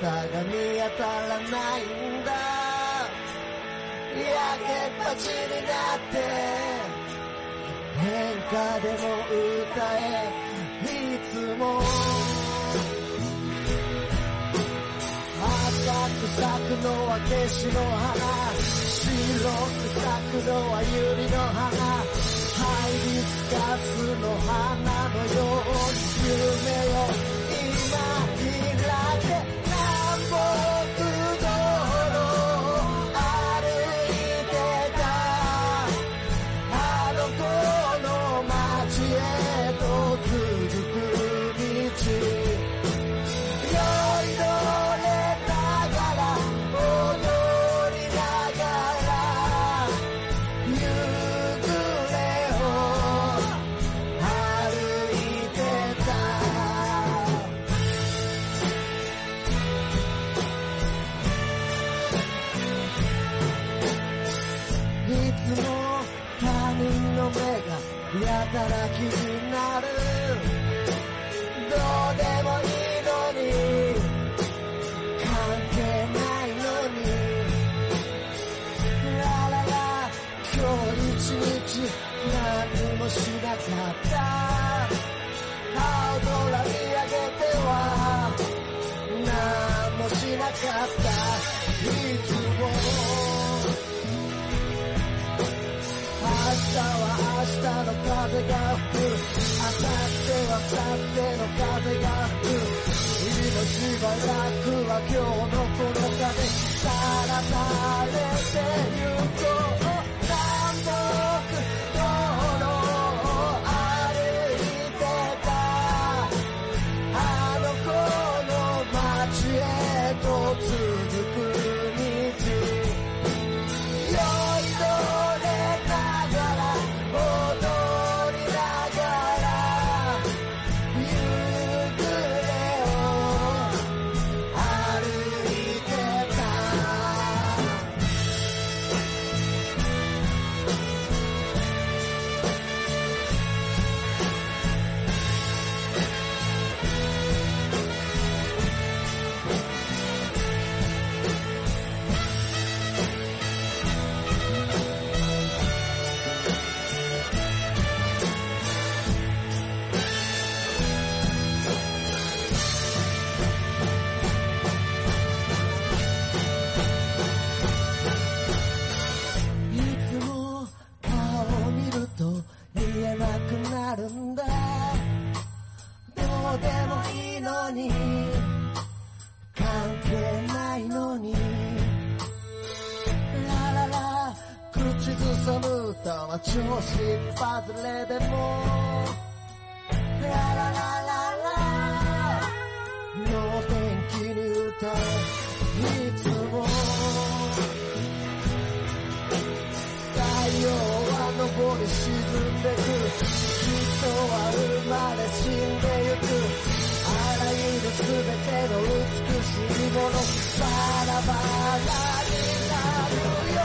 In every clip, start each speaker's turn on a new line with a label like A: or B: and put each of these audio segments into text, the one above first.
A: さむ歌が見当たらないんだ。焼けっぱちになって変化でも歌えいつも。赤く咲くのは夏至の花白く咲くのは百合の花ハイビスカスの花のように夢をがやたら気になるどうでもいいのに関係ないのに。ラララ今日一日何もしなかった。青空見上げては何もしなかった。の風が吹く明後日は明後日の風が吹く。今しばらくは今日のこの風。さらされてゆこう。調子外れでも。ラララララ。の天気に歌えいつも。太陽は昇り沈んでく。人は生まれ死んでゆく。あらゆる全ての美しいもの。バラバラになるよ。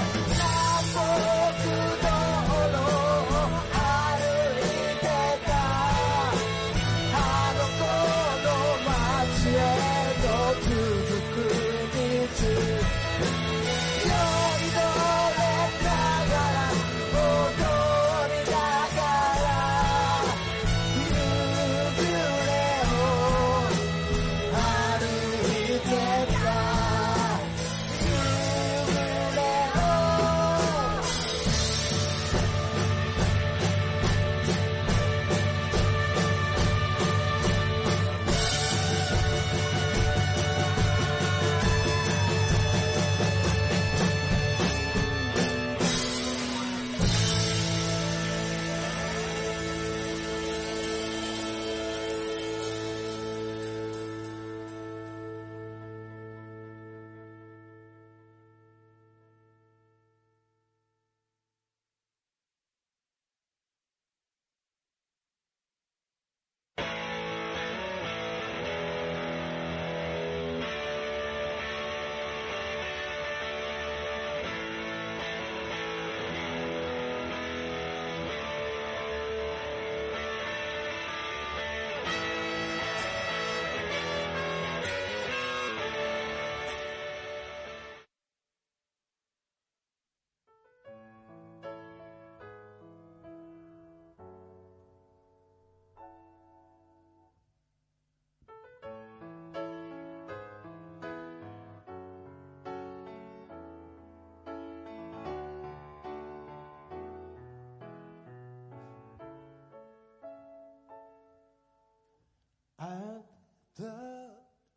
A: the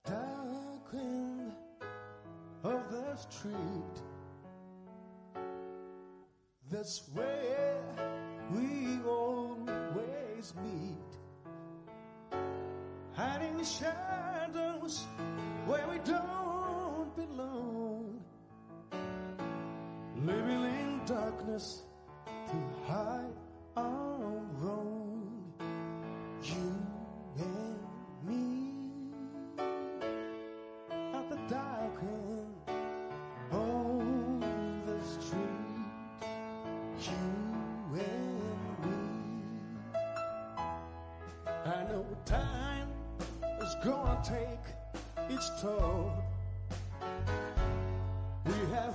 A: dark end of the
B: street. That's where we always meet. Hiding shadows where we don't belong. Living in darkness.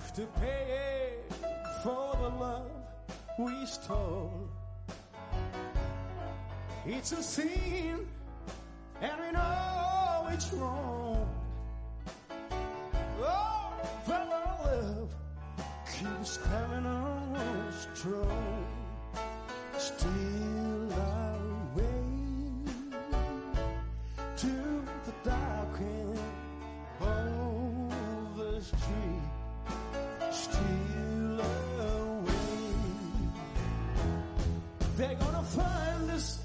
B: Have to pay for the love we stole. It's a sin, and we know it's wrong. Oh, but our love keeps coming on strong. Still They're gonna find us.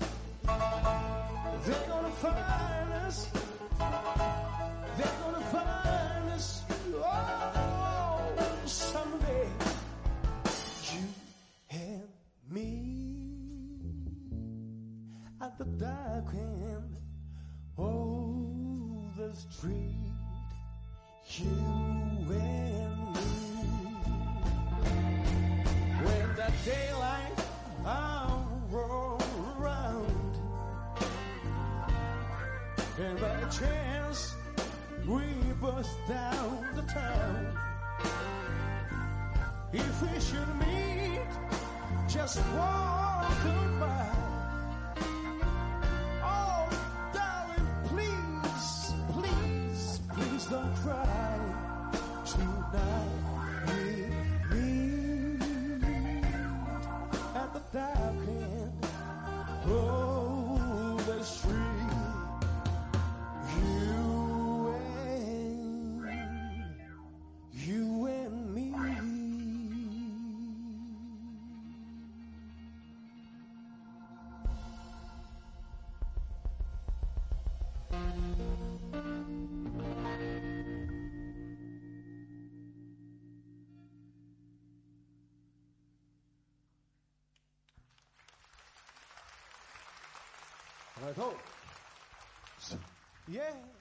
B: They're gonna find us. They're gonna find us. Oh, someday. You and me at the dark end of the street. You and by chance. We bust down the town. If we should meet just walk by Right ho. Yeah.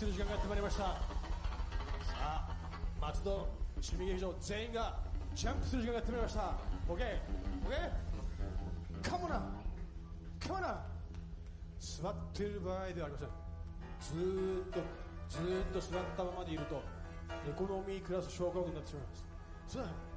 C: する時間がやってまいりました。さあ松戸趣味劇場全員がジャンプする時間がやってまいりました OKOK カモナカモナ。座ってる場合ではありません。ずーっとずーっと座ったままでいるとエコノミークラス症候群になってしまいます。さあカ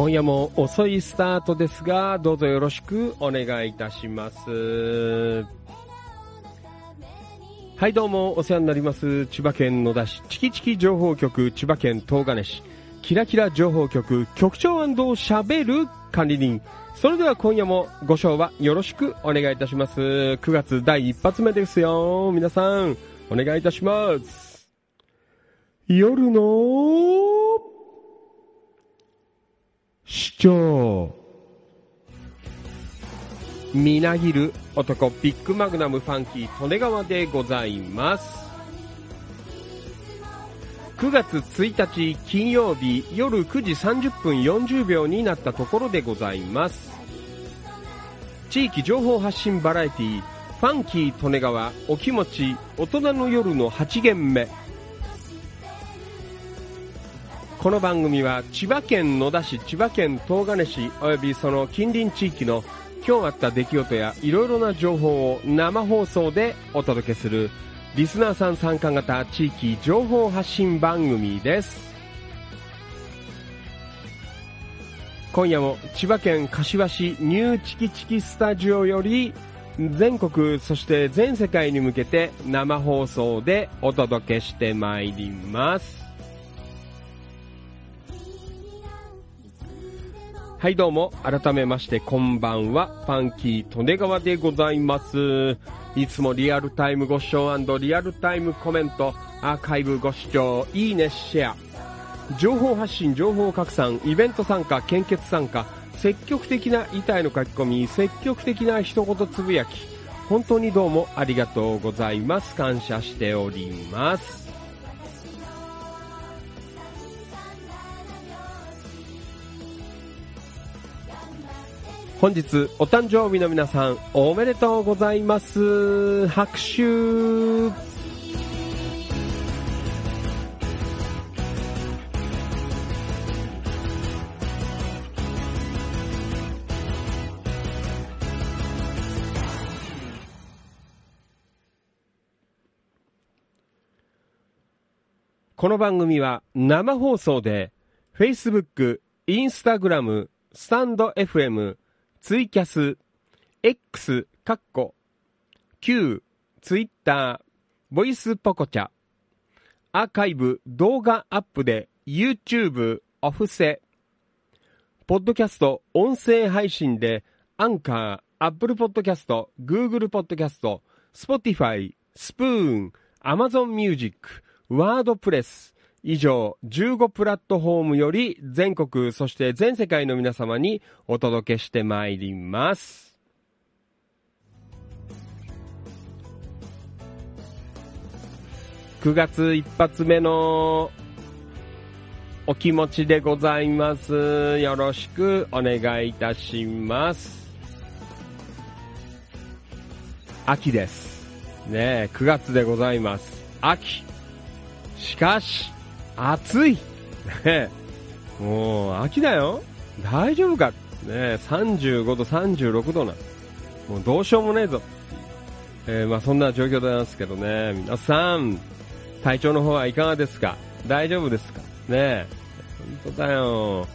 D: 今夜も遅いスタートですが、どうぞよろしくお願いいたします。はい、どうもお世話になります。千葉県野田市チキチキ情報局千葉県東金市キラキラ情報局局長しゃべる管理人。それでは今夜もご賞はよろしくお願いいたします。9月第一発目ですよ。皆さん、お願いいたします。夜の市長。みなぎる男ビッグマグナムファンキー利根川でございます。9月1日金曜日夜9時30分40秒になったところでございます。地域情報発信バラエティファンキー利根川お気持ち大人の夜の8限目。この番組は千葉県野田市、千葉県東金市およびその近隣地域の今日あった出来事やいろいろな情報を生放送でお届けするリスナーさん参加型地域情報発信番組です。今夜も千葉県柏市ニューチキチキスタジオより全国そして全世界に向けて生放送でお届けしてまいります。はいどうも、改めましてこんばんは、ファンキー利根川でございます。いつもリアルタイムご視聴リアルタイムコメント、アーカイブご視聴、いいね、シェア。情報発信、情報拡散、イベント参加、献血参加、積極的な遺体の書き込み、積極的な一言つぶやき、本当にどうもありがとうございます。感謝しております。本日お誕生日の皆さんおめでとうございます。拍手この番組は生放送で Facebook、Instagram、スタンド FM、ツイキャス、X、カッコ、Q、ツイッター、ボイスポコチャ、アーカイブ、動画アップで YouTube、オフセ、ポッドキャスト、音声配信でアンカー、アップルポッドキャスト、Google ポッドキャスト、Spotify、スプーン、Amazon Music、ワードプレス、以上15プラットフォームより全国そして全世界の皆様にお届けしてまいります。9月一発目のお気持ちでございます。よろしくお願いいたします。秋です。ねえ、9月でございます。秋。しかし、暑い。ねもう、秋だよ。大丈夫か？ね35度、36度な。もうどうしようもねえぞ。えーまあそんな状況でございますけどね。皆さん、体調の方はいかがですか？大丈夫ですか？ね。本当だよ。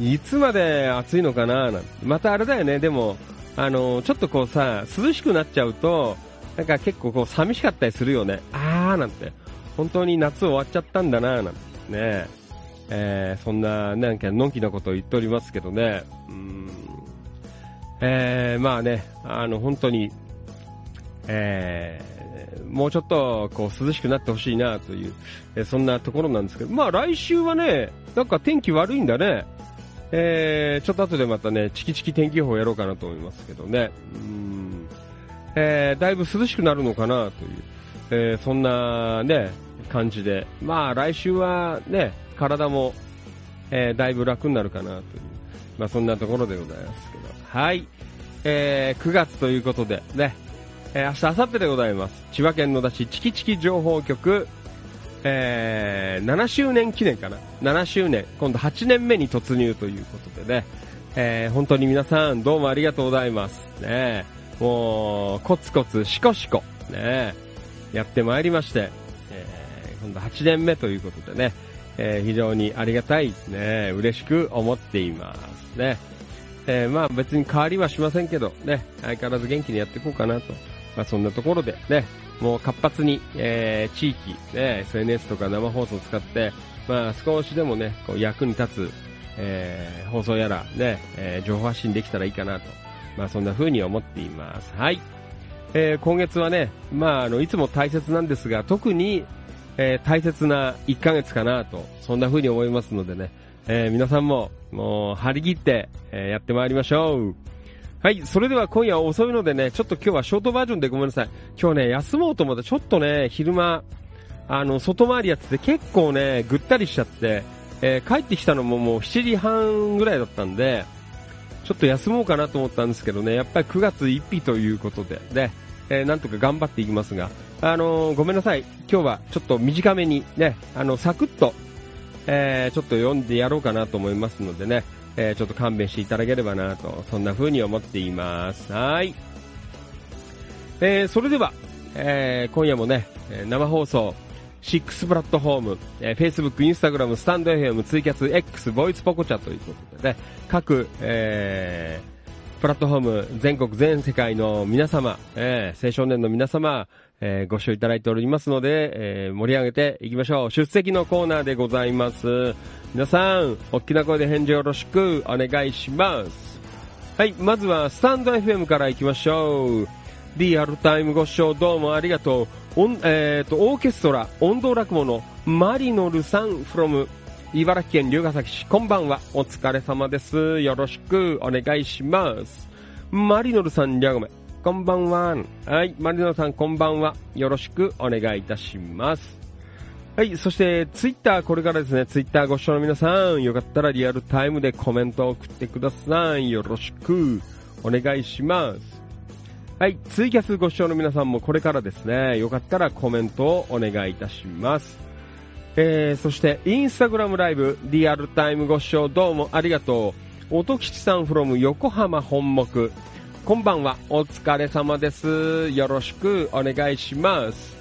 D: いつまで暑いのかななんて。またあれだよね。でも、あの、ちょっとこうさ、涼しくなっちゃうと、なんか結構こう寂しかったりするよね。あーなんて。本当に夏終わっちゃったんだななんてね。えーそんな、なんか、のんきなことを言っておりますけどね。うん。えーまあね、あの、本当に、えーもうちょっと、こう、涼しくなってほしいな、という、えーそんなところなんですけど、まあ来週はね、なんか天気悪いんだね。えーちょっと後でまたね、チキチキ天気予報やろうかなと思いますけどね。うん。えーだいぶ涼しくなるのかな、という、えーそんなね、感じで。まあ来週はね、体も、えーだいぶ楽になるかな、という、まあそんなところでございますけど。はい。えー9月ということで、ね、えー明日、明後日でございます。千葉県野田市チキチキ情報局、えー7周年記念かな。7周年。今度8年目に突入ということでね。えー本当に皆さんどうもありがとうございます。ねもう、コツコツ、シコシコ、ねやってまいりまして、今度8年目ということでね、えー非常にありがたい、ね、嬉しく思っていますね。えーまあ別に変わりはしませんけど、ね、相変わらず元気にやっていこうかなと。まあそんなところで、ね、もう活発に、えー地域、ね、SNS とか生放送を使って、まあ少しでもね、こう役に立つ、えー放送やら、ね、えー情報発信できたらいいかなと。まあそんな風に思っています。はい。えー今月はね、まああの、いつも大切なんですが、特に、えー大切な1ヶ月かなと、そんな風に思いますのでね、えー皆さんも、もう、張り切って、えーやってまいりましょう。はい、それでは今夜遅いのでね、ちょっと今日はショートバージョンでごめんなさい。今日ね、休もうと思って、ちょっとね、昼間、あの、外回りやってて結構ね、ぐったりしちゃって、えー帰ってきたのももう7時半ぐらいだったんで、ちょっと休もうかなと思ったんですけどね、やっぱり9月1日ということで、ね、えーなんとか頑張っていきますが、あのーごめんなさい。今日はちょっと短めにね、あの、サクッと、えーちょっと読んでやろうかなと思いますのでね、えーちょっと勘弁していただければなと、そんな風に思っています。はい。えーそれでは、えー今夜もね、え生放送、6プラットフォーム、えー Facebook、Instagram、スタンド FM、ツイキャス、X、ボイスポコチャということでね、各、えープラットフォーム、全国全世界の皆様、えー青少年の皆様、えーご視聴いただいておりますので、えー盛り上げていきましょう。出席のコーナーでございます。皆さん、大きな声で返事よろしくお願いします。はい、まずはスタンド FM から行きましょう。リアルタイムご視聴どうもありがとう。おんえーと、オーケストラ、音頭落語のマリノルさん from 茨城県龍ヶ崎市、こんばんは。お疲れ様です。よろしくお願いします。マリノルさん、りゃごめ。こんばんは。はい、マリノルさん、こんばんは。よろしくお願いいたします。はい、そして、ツイッター、これからですね、ツイッターご視聴の皆さん、よかったらリアルタイムでコメントを送ってください。よろしくお願いします。はい、ツイキャスご視聴の皆さんもこれからですね、よかったらコメントをお願いいたします。えー、そして、インスタグラムライブ、リアルタイムご視聴どうもありがとう。音吉さん from 横浜本木。こんばんは、お疲れ様です。よろしくお願いします。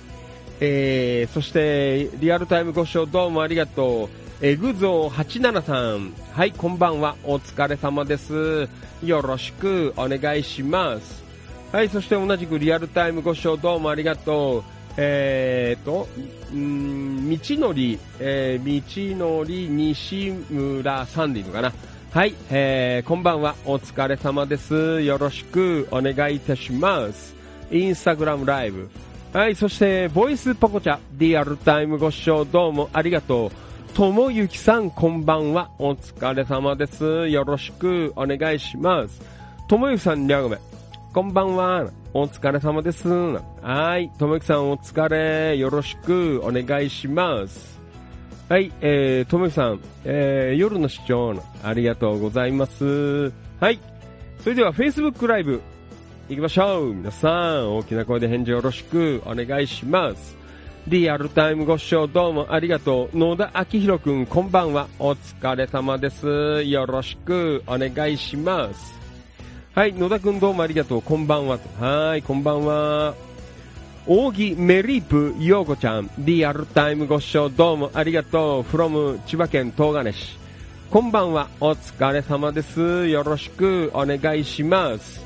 D: えー、そして、リアルタイムご視聴どうもありがとう。エグゾー87さん。はい、こんばんは。お疲れ様です。よろしくお願いします。はい、そして同じくリアルタイムご視聴どうもありがとう。えーと、うん、道のり、えー、道のり西村さんでいいのかな？はい、えー、こんばんは。お疲れ様です。よろしくお願いいたします。インスタグラムライブ。はい、そして、ボイスポコチャ、リアルタイムご視聴どうもありがとう。ともゆきさん、こんばんは。お疲れ様です。よろしくお願いします。ともゆきさん、りゃごめ。こんばんは。お疲れ様です。はい、ともゆきさん、お疲れ。よろしくお願いします。はい、えー、ともゆきさん、えー、夜の視聴、ありがとうございます。はい、それでは Facebook ライブ、行きましょう。皆さん、大きな声で返事よろしくお願いします。リアルタイムご視聴どうもありがとう。野田明宏くん、こんばんは。お疲れ様です。よろしくお願いします。はい、野田くんどうもありがとう。こんばんは。はい、こんばんは。扇メリープ陽子ちゃん、リアルタイムご視聴どうもありがとう。from 千葉県東金市。こんばんは。お疲れ様です。よろしくお願いします。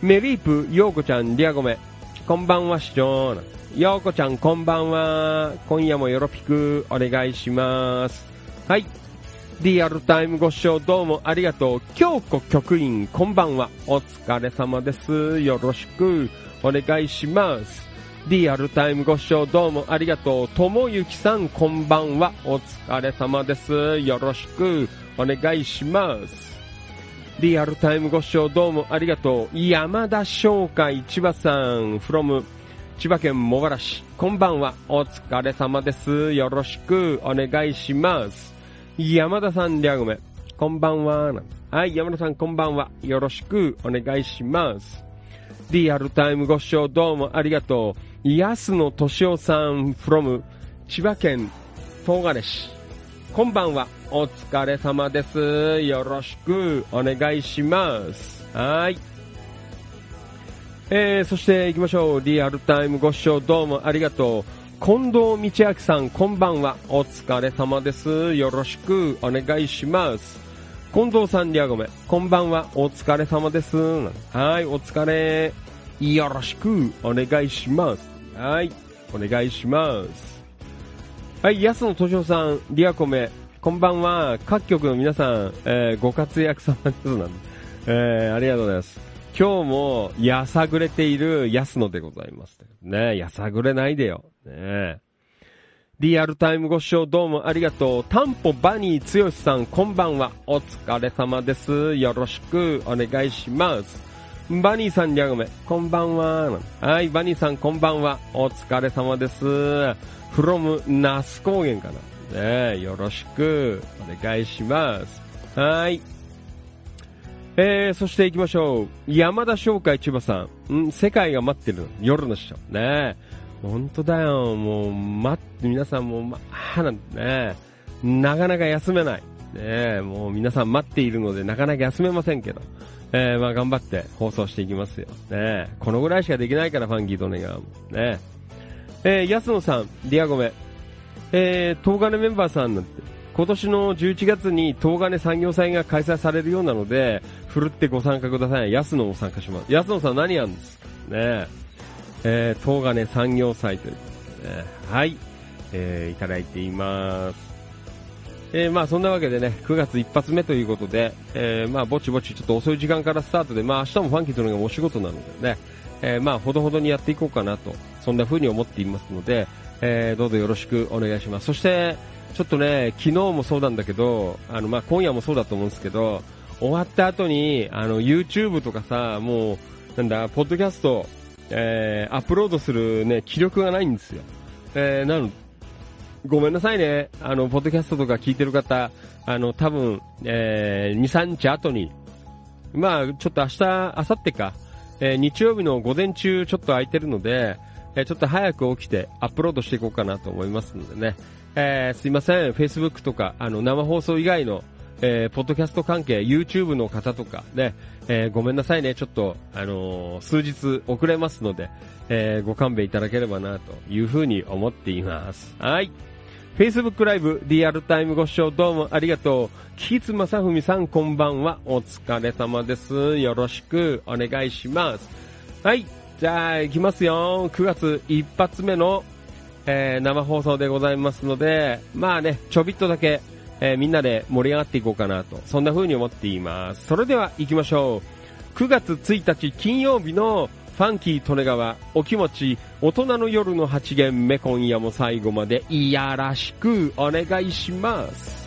D: メリープ陽子ちゃん、リアゴメ。こんばんは、市長。陽子ちゃん、こんばんは。今夜もよろぴくお願いします。はい。リアルタイムご視聴どうもありがとう。京子局員、こんばんは。お疲れ様です。よろしくお願いします。リアルタイムご視聴どうもありがとう。ともゆきさん、こんばんは。お疲れ様です。よろしくお願いします。リアルタイムご視聴どうもありがとう。山田商会千葉さん、from 千葉県茂原市。こんばんは。お疲れ様です。よろしくお願いします。山田さん、りゃごめ。こんばんは。はい、山田さん、こんばんは。よろしくお願いします。リアルタイムご視聴どうもありがとう。安野敏夫さん from 千葉県東金市。こんばんは。お疲れ様です。よろしくお願いします。はい。えー、そして行きましょう。リアルタイムご視聴どうもありがとう。近藤道明さん、こんばんは。お疲れ様です。よろしくお願いします。近藤さん、リアゴメ、こんばんは。お疲れ様です。はい、お疲れ。よろしくお願いします。はい、お願いします。はい、安野敏夫さん、リアコメ、こんばんは。各局の皆さん、えーご活躍様ですなんで、えーありがとうございます。今日も、やさぐれている安野でございます。ねやさぐれないでよ。ねえリアルタイムご視聴どうもありがとう。タンポバニーつよしさん、こんばんは。お疲れ様です。よろしくお願いします。バニーさん、リャゴメ、こんばんは。はい、バニーさん、こんばんは。お疲れ様です。from 那須高原かな。ねよろしくお願いします。はい。えー、そして行きましょう。山田商会千葉さん。ん？世界が待ってる。夜の師匠。ね本当だよ。もう、待って、皆さんもう、まあ、なんてね。なかなか休めない。ねもう皆さん待っているので、なかなか休めませんけど。えー、まあ頑張って放送していきますよ。ねこのぐらいしかできないから、ファンキーとネガーも。ねえー、安野さん、ディアゴメ。えー、東金メンバーさんなんて、今年の11月に東金産業祭が開催されるようなので、ふるってご参加ください。安野も参加します。安野さん何やるんですか？ねえー、東金産業祭ということでね、はい、えー、いただいています。えー、まあそんなわけでね、9月一発目ということで、えー、まあぼちぼちちょっと遅い時間からスタートで、まあ明日もファンキーというのがお仕事なのでね、えー、まあほどほどにやっていこうかなと、そんな風に思っていますので、えー、どうぞよろしくお願いします。そして、ちょっとね、昨日もそうなんだけど、あの、まあ今夜もそうだと思うんですけど、終わった後に、あの、YouTube とかさ、もう、なんだ、ポッドキャスト、えー、アップロードするね、気力がないんですよ。えー、なの、ごめんなさいね。あの、ポッドキャストとか聞いてる方、あの、多分、えー、2、3日後に、まあ、ちょっと明日、明後日か、えー日曜日の午前中ちょっと空いてるので、えーちょっと早く起きてアップロードしていこうかなと思いますのでね。えーすいません、Facebook とか、あの、生放送以外の、えーポッドキャスト関係、YouTube の方とかね、えーごめんなさいね、ちょっと、あのー数日遅れますので、えーご勘弁いただければな、というふうに思っています。はい。Facebook ライブリアルタイムご視聴どうもありがとう。キツマサフミさんこんばんは。お疲れ様です。よろしくお願いします。はい。じゃあ行きますよ。9月一発目の、えー生放送でございますので、まあね、ちょびっとだけ、えーみんなで盛り上がっていこうかなと、そんな風に思っています。それでは行きましょう。9月1日金曜日のファンキー利根川お気持ち大人の夜の8限目今夜も最後までいやらしくお願いします。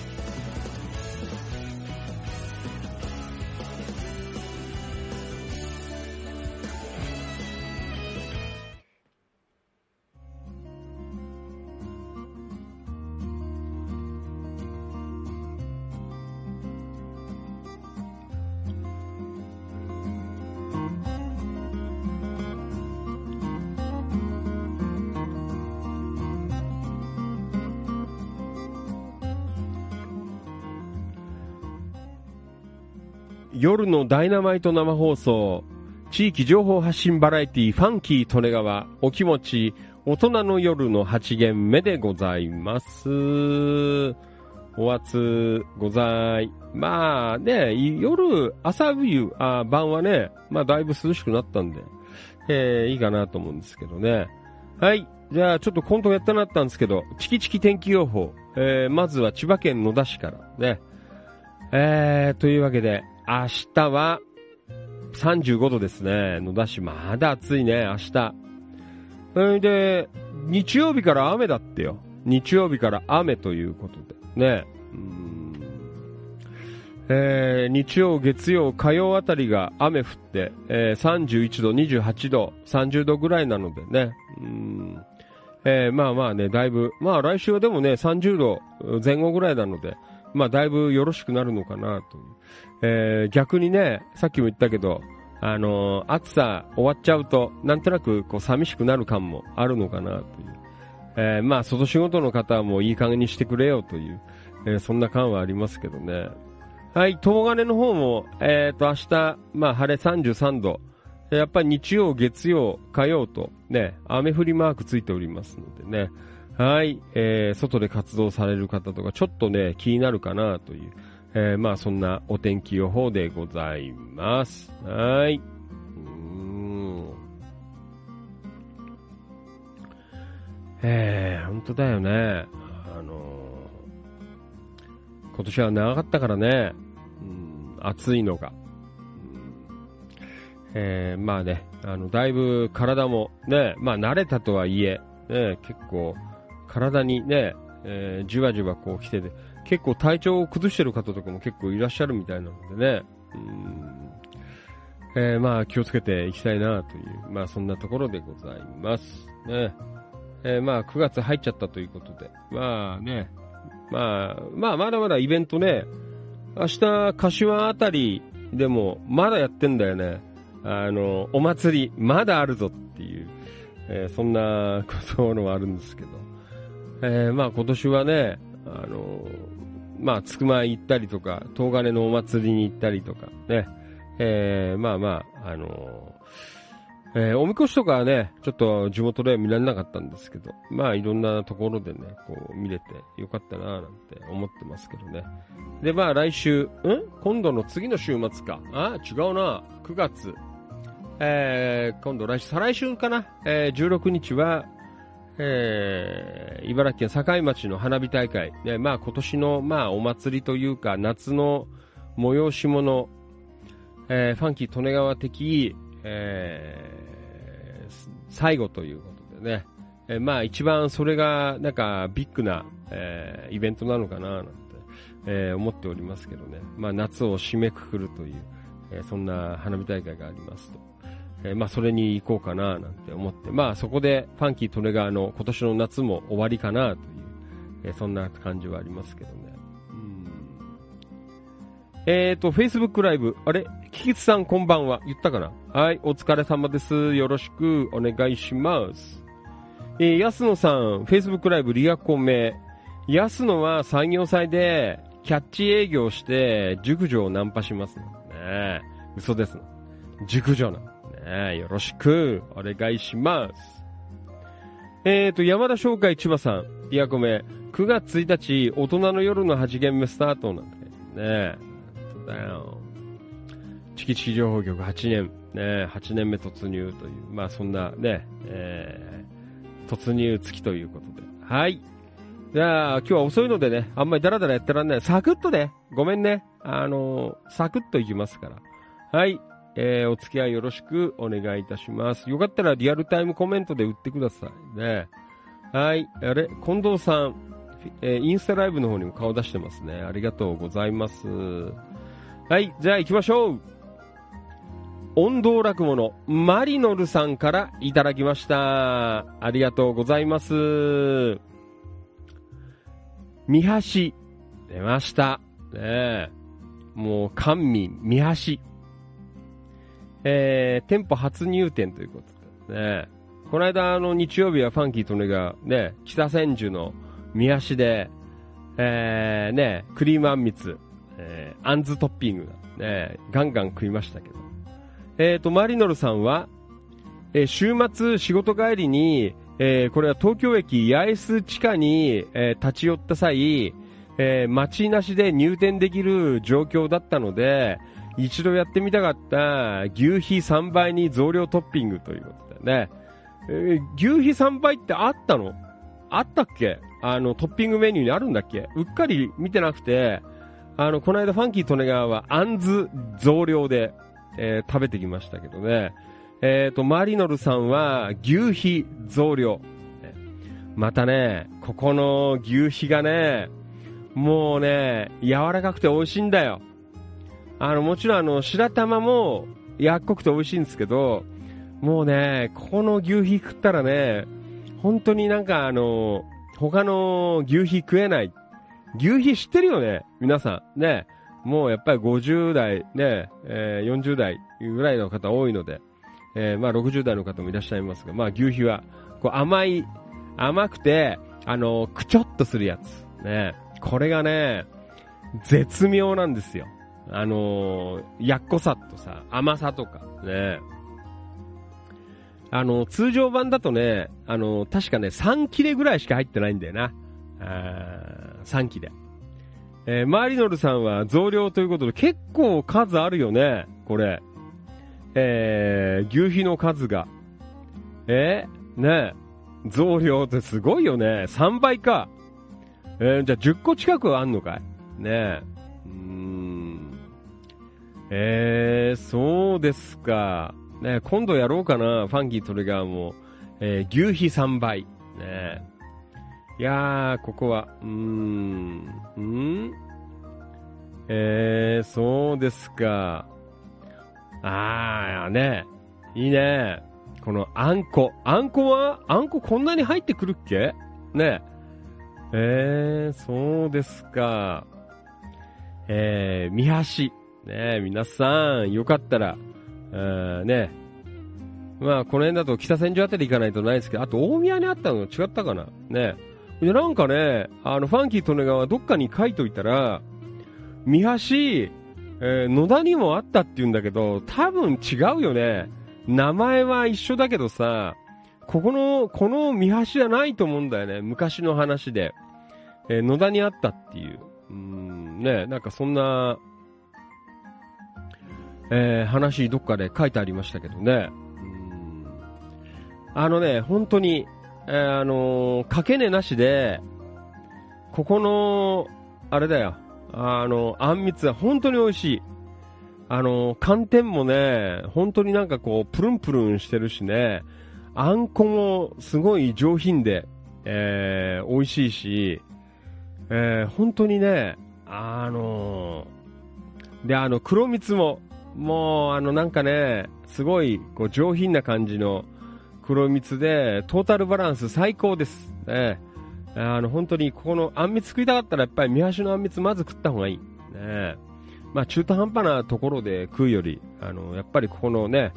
D: 夜のダイナマイト生放送、地域情報発信バラエティファンキー利根川、お気持ち、大人の夜の8限目でございます。お暑ござい。まあね、夜、朝冬、あ晩はね、まあだいぶ涼しくなったんで、えー、いいかなと思うんですけどね。はい。じゃあちょっとコントやったなったんですけど、チキチキ天気予報。えー、まずは千葉県野田市からね。えー、というわけで、明日は35度ですね。野田市まだ暑いね、明日。それで、日曜日から雨だってよ。日曜日から雨ということで。ね。うんえー、日曜、月曜、火曜あたりが雨降って、えー、31度、28度、30度ぐらいなのでね。うんえーまあまあね、だいぶ、まあ来週はでもね、30度前後ぐらいなので、まあだいぶよろしくなるのかなという。えー逆にね、さっきも言ったけど、あのー暑さ終わっちゃうと、なんとなくこう寂しくなる感もあるのかなという。えーまあ外仕事の方はもういい加減にしてくれよという、えーそんな感はありますけどね。はい、東金の方も、えっ、と明日、まあ晴れ33度、やっぱり日曜、月曜、火曜とね、雨降りマークついておりますのでね、はい、えー、外で活動される方とか、ちょっとね、気になるかなという、えー、まあそんなお天気予報でございます。はい。えー、本当だよね。あのー、今年は長かったからね、うん、暑いのが。えー、まあね、あの、だいぶ体もね、まあ慣れたとはいえ、ね、結構体にね、えー、じわじわこう来てて、結構体調を崩してる方とかも結構いらっしゃるみたいなのでね、うんえー、まあ気をつけていきたいなという、まあそんなところでございます。ね。えー、まあ9月入っちゃったということで、まあね、まあ、まあまだまだイベントね、明日柏あたりでもまだやってんだよね。あの、お祭り、まだあるぞっていう、えー、そんなこともあるんですけど。えー、まあ今年はね、あの、まあ、つくま行ったりとか、東金のお祭りに行ったりとか、ね、えー、まあまあ、あのえー、おみこしとかはね、ちょっと地元では見られなかったんですけど、まあいろんなところでね、こう見れてよかったなぁなんて思ってますけどね。で、まあ来週、ん？今度の次の週末か。あ違うな。9月。えー、今度来週、再来週かな。えー、16日は、えー、茨城県境町の花火大会。ね、まあ今年の、まあお祭りというか、夏の催し物、えー、ファンキー利根川的、えー、最後ということでね。え、まあ一番それがなんかビッグな、え、イベントなのかななんて、え、思っておりますけどね。まあ夏を締めくくるという、え、そんな花火大会がありますと。えー、まあそれに行こうかななんて思って、まあそこでファンキー・トレガーの今年の夏も終わりかなという、えー、そんな感じはありますけどね。えっ、ー、と、Facebook ライブ、あれ？キキツさんこんばんは。言ったかな？はい、お疲れ様です。よろしくお願いします。えー、安野さん、Facebook ライブリアコメ。安野は産業祭でキャッチ営業して熟女をナンパしますね。嘘です。熟女な。ね、よろしくお願いします。えーと、山田商会千葉さん、いやごめん、9月1日、大人の夜の8限目スタートなんだね。そうだよ。チキチキ情報局8年、ね、8年目突入という、まあそんなね、えー、突入月ということで。はい。じゃあ、今日は遅いのでね、あんまりダラダラやってらんない。サクッとね、ごめんね。あのー、サクッといきますから。はい。えー、お付き合いよろしくお願いいたします。よかったらリアルタイムコメントで打ってくださいね。はい。あれ、近藤さん、えー、インスタライブの方にも顔出してますね。ありがとうございます。はい。じゃあ行きましょう。音頭落語のマリノルさんからいただきました。ありがとうございます。三橋、出ました。ねもう、官民、三橋。えー、店舗初入店ということでね。この間、あの、日曜日はファンキーとねが、ね、北千住の宮市で、えー、ね、クリームあんみつ、えー、あんずトッピング、ね、ガンガン食いましたけど。えっ、ー、と、マリノルさんは、えー、週末仕事帰りに、えー、これは東京駅八重洲地下に、えー、立ち寄った際、えー、待ちなしで入店できる状況だったので、一度やってみたかった牛皮3倍に増量トッピングということでね。えー、牛皮3倍ってあったの？あったっけ？あの、トッピングメニューにあるんだっけ？うっかり見てなくて、あの、この間ファンキー利根川はあんず増量で、えー、食べてきましたけどね。えっ、ー、と、マリノルさんは牛皮増量。またね、ここの牛皮がね、もうね、柔らかくて美味しいんだよ。あの、もちろんあの、白玉も、やっこくて美味しいんですけど、もうね、この牛皮食ったらね、本当になんかあの、他の牛皮食えない。牛皮知ってるよね？皆さん。ね。もうやっぱり50代、ね、えー、40代ぐらいの方多いので、えー、まあ60代の方もいらっしゃいますが、まあ牛皮は、こう甘い、甘くて、あの、くちょっとするやつ。ね。これがね、絶妙なんですよ。あのー、やっこさとさ、甘さとか、ね。あの、通常版だとね、あの、確かね、3切れぐらいしか入ってないんだよな。あ3切れ。えー、マリノルさんは増量ということで結構数あるよね、これ。えー、牛皮の数が。えー、ね増量ってすごいよね。3倍か。えー、じゃあ10個近くあんのかい？ねうーん。えー、そうですか。ね今度やろうかな、ファンキートリガーも。えー、牛皮3倍。ねいやー、ここは、うーん、ん？えー、そうですか。あー、ねいいね。このあんこ。あんこはあんここんなに入ってくるっけ？ねえー、そうですか。えー、三橋。ね皆さん、よかったら、えねまあ、この辺だと北千住あたり行かないとないですけど、あと大宮にあったの違ったかな？ねで、なんかね、あの、ファンキー利根川どっかに書いといたら、三橋、えー、野田にもあったって言うんだけど、多分違うよね。名前は一緒だけどさ、ここの、この三橋じゃないと思うんだよね。昔の話で。えー、野田にあったっていう。うん、ね、なんかそんな、えー、話どっかで書いてありましたけどね。うんあのね、本当に、えー、あのー、かけねなしで、ここの、あれだよ、あの、あんみつは本当に美味しい。あの、寒天もね、本当になんかこう、プルンプルンしてるしね、あんこもすごい上品で、えー、美味しいし、えー、本当にね、あのー、で、あの、黒蜜も、もう、あの、なんかね、すごい、こう、上品な感じの黒蜜で、トータルバランス最高です。ね。あの、本当に、ここのあんみつ食いたかったら、やっぱり、三橋のあんみつまず食った方がいい。ね。まあ、中途半端なところで食うより、あの、やっぱりここのね、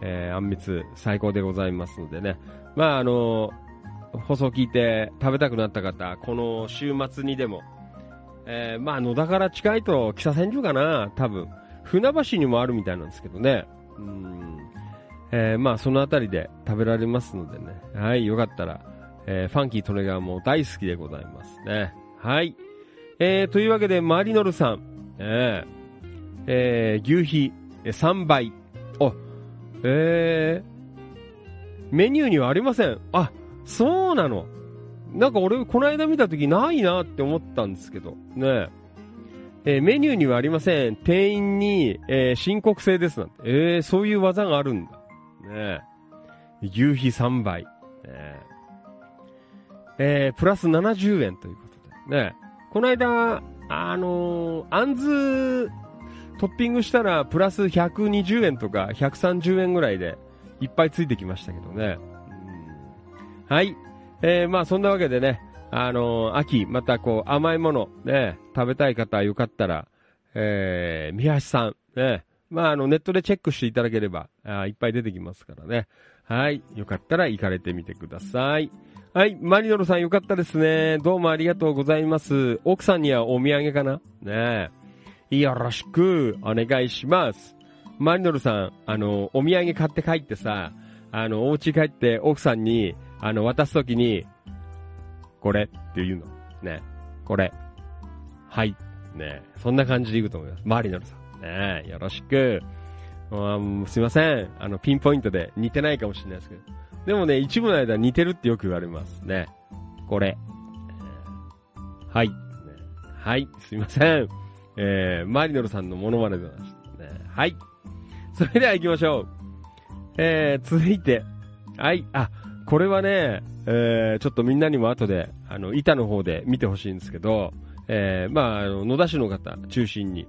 D: えー、あんみつ最高でございますのでね。まあ、あの、放送聞いて食べたくなった方、この週末にでも、えー、まあ、野田から近いと北千住かな、多分。船橋にもあるみたいなんですけどね。うん。えー、まあ、そのあたりで食べられますのでね。はい、よかったら、えー、ファンキートレガーも大好きでございますね。はい。えー、というわけで、マリノルさん、えー、えー、牛皮3倍。あ、えー、メニューにはありません。あ、そうなの。なんか俺、この間見た時ないなって思ったんですけど、ねえー、メニューにはありません。店員に、えー、申告制ですなんて。えー、そういう技があるんだ。ね牛皮3倍。ねえー、プラス70円ということで。ねこの間、あのー、あんずトッピングしたらプラス120円とか130円ぐらいでいっぱいついてきましたけどね。はい。えー、まあそんなわけでね、あのー、秋、またこう甘いもの、ね、食べたい方よかったら、えー、三橋さん、ね、まああのネットでチェックしていただければ、あいっぱい出てきますからね。はい。よかったら行かれてみてください。はい。マリノルさんよかったですね。どうもありがとうございます。奥さんにはお土産かな？ねよろしくお願いします。マリノルさん、あの、お土産買って帰ってさ、あの、お家帰って奥さんに、あの、渡すときに、これって言うの。ね。これ。はい。ね。そんな感じで言うと思います。マリノルさん。ねよろしく。すいません。あの、ピンポイントで似てないかもしれないですけど。でもね、一部の間似てるってよく言われますね。これ。はい。はい、すいません。えー、マリノルさんのモノマネでございました。ね、はい。それでは行きましょう。えー、続いて。はい。あ、これはね、えー、ちょっとみんなにも後で、あの、板の方で見てほしいんですけど、えー、まあ、あの、野田市の方中心に。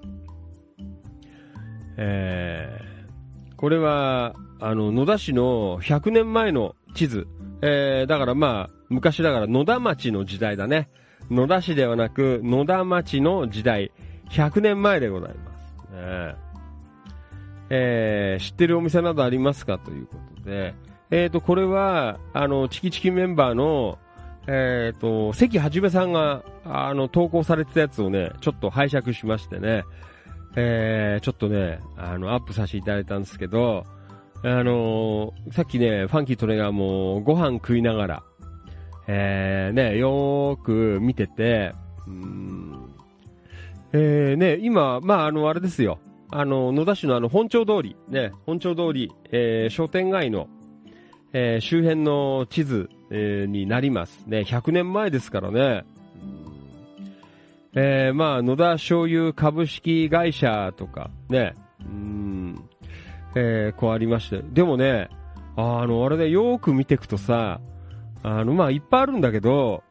D: えー、これは、あの、野田市の100年前の地図。えー、だからまあ、昔だから野田町の時代だね。野田市ではなく、野田町の時代。100年前でございます。ね、えー、知ってるお店などありますか？ということで、えっ、ー、と、これは、あの、チキチキメンバーの、えっ、ー、と、関はじめさんが、あの、投稿されてたやつをね、ちょっと拝借しましてね、えー、ちょっとね、あの、アップさせていただいたんですけど、あのーさっきね、ファンキートレがもうご飯食いながら、えー、ね、よーく見てて、うんえー、ね、今、まあ、あの、あれですよ。あの、野田市のあの、本町通り、ね、本町通り、えー、商店街の、えー、周辺の地図、えーになります。ね、100年前ですからね。えー、まあ、野田醤油株式会社とか、ね、うん、えー、こうありまして。でもね、あの、あれでよーく見ていくとさ、あの、まあ、いっぱいあるんだけど、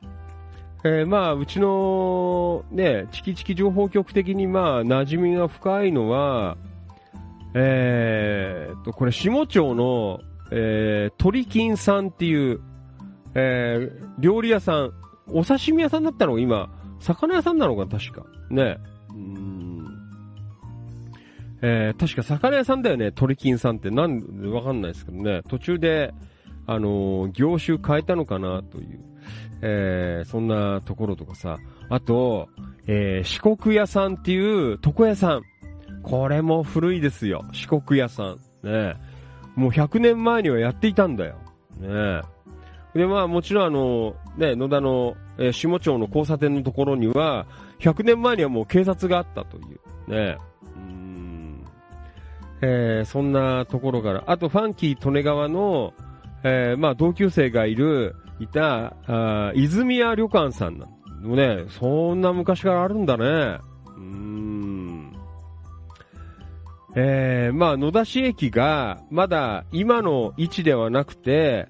D: えー、まあ、うちの、ね、チキチキ情報局的にまあ、馴染みが深いのは、えー、と、これ、下町の、えー、鳥金さんっていう、えー、料理屋さん、お刺身屋さんだったのが今、魚屋さんなのか、確か。ね。うん。えー、確か魚屋さんだよね、鳥金さんって。なんでわかんないですけどね。途中で、あのー業種変えたのかな、という。えー、そんなところとかさ。あと、えー、四国屋さんっていう床屋さん。これも古いですよ。四国屋さん。ね。もう100年前にはやっていたんだよ。ねで、まあもちろんあの、ね、野田の、えー下町の交差点のところには、100年前にはもう警察があったという。ね。うん。えーそんなところから。あと、ファンキー利根川の、えーまあ同級生がいる、いた、あ泉屋旅館さんなのね。そんな昔からあるんだね。うん。えー、まあ、野田市駅が、まだ今の位置ではなくて、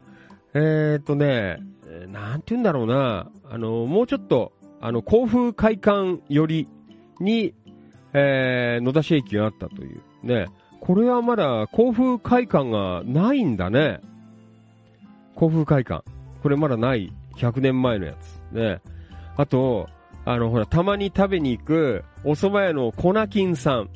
D: えーとね、なんて言うんだろうな、あの、もうちょっと、あの、甲府会館寄りに、えー、野田市駅があったという。ね。これはまだ甲府会館がないんだね。甲府会館。これまだない。100年前のやつ。ね。あと、あの、ほら、たまに食べに行く、お蕎麦屋の粉金さん。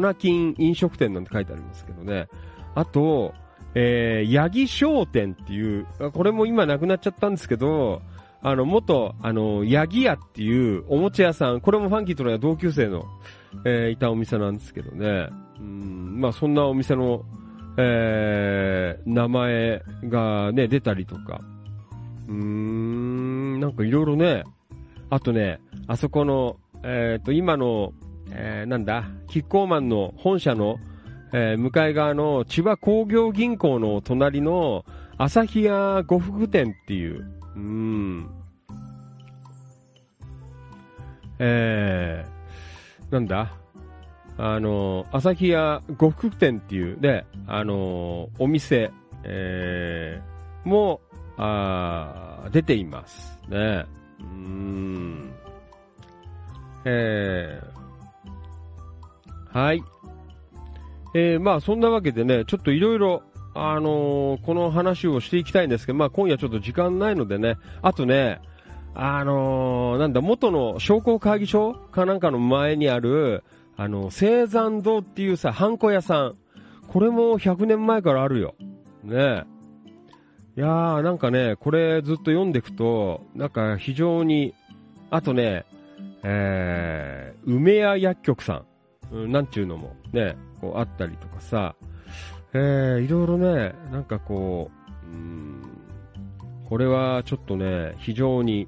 D: 粉金飲食店なんて書いてありますけどね。あと、えー、八木商店っていう、これも今なくなっちゃったんですけど、あの、元、あの、八木屋っていうおもちゃ屋さん、これもファンキーとの同級生の、えーいたお店なんですけどね。うん、まあそんなお店の、えー、名前がね、出たりとか。うーん、なんかいろいろね、あとね、あそこの、えっ、と、今の、えー、なんだ、キッコーマンの本社の、えー向かい側の千葉工業銀行の隣の朝日屋呉服店っていう、うん。えー、なんだ？あの、朝日屋呉服店っていう、で、あの、お店、えー、も、あ出ています。ね。うん。えー、はい。えー、まあそんなわけでね、ちょっといろいろ、あのーこの話をしていきたいんですけど、まあ今夜ちょっと時間ないのでね、あとね、あのーなんだ、元の商工会議所かなんかの前にある、あの、青山堂っていうさ、ハンコ屋さん。これも100年前からあるよ。ねえ。いやー、なんかね、これずっと読んでいくと、なんか非常に、あとね、えー、梅屋薬局さん、うん、なんちゅうのもね、こうあったりとかさ、えー、いろいろね、なんかこう、うん、これはちょっとね、非常に、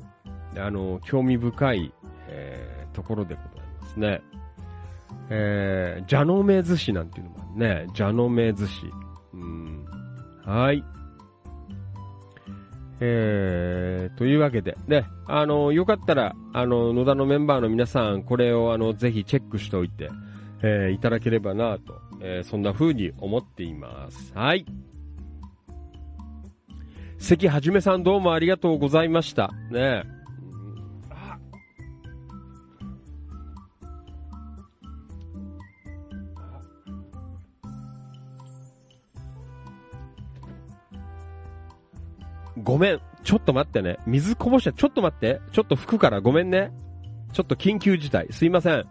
D: あの、興味深い、えー、ところでございますね。えー、ジャノメ寿司なんていうのもあるね。ジャノメ寿司。うん。はい。えー、というわけで、ね、あの、よかったら、あの、野田のメンバーの皆さん、これをあの、ぜひチェックしておいて、えー、いただければなと、えー、そんな風に思っています。はい。関はじめさんどうもありがとうございました。ねあごめん。ちょっと待ってね。水こぼした。ちょっと待って。ちょっと拭くからごめんね。ちょっと緊急事態。すいません。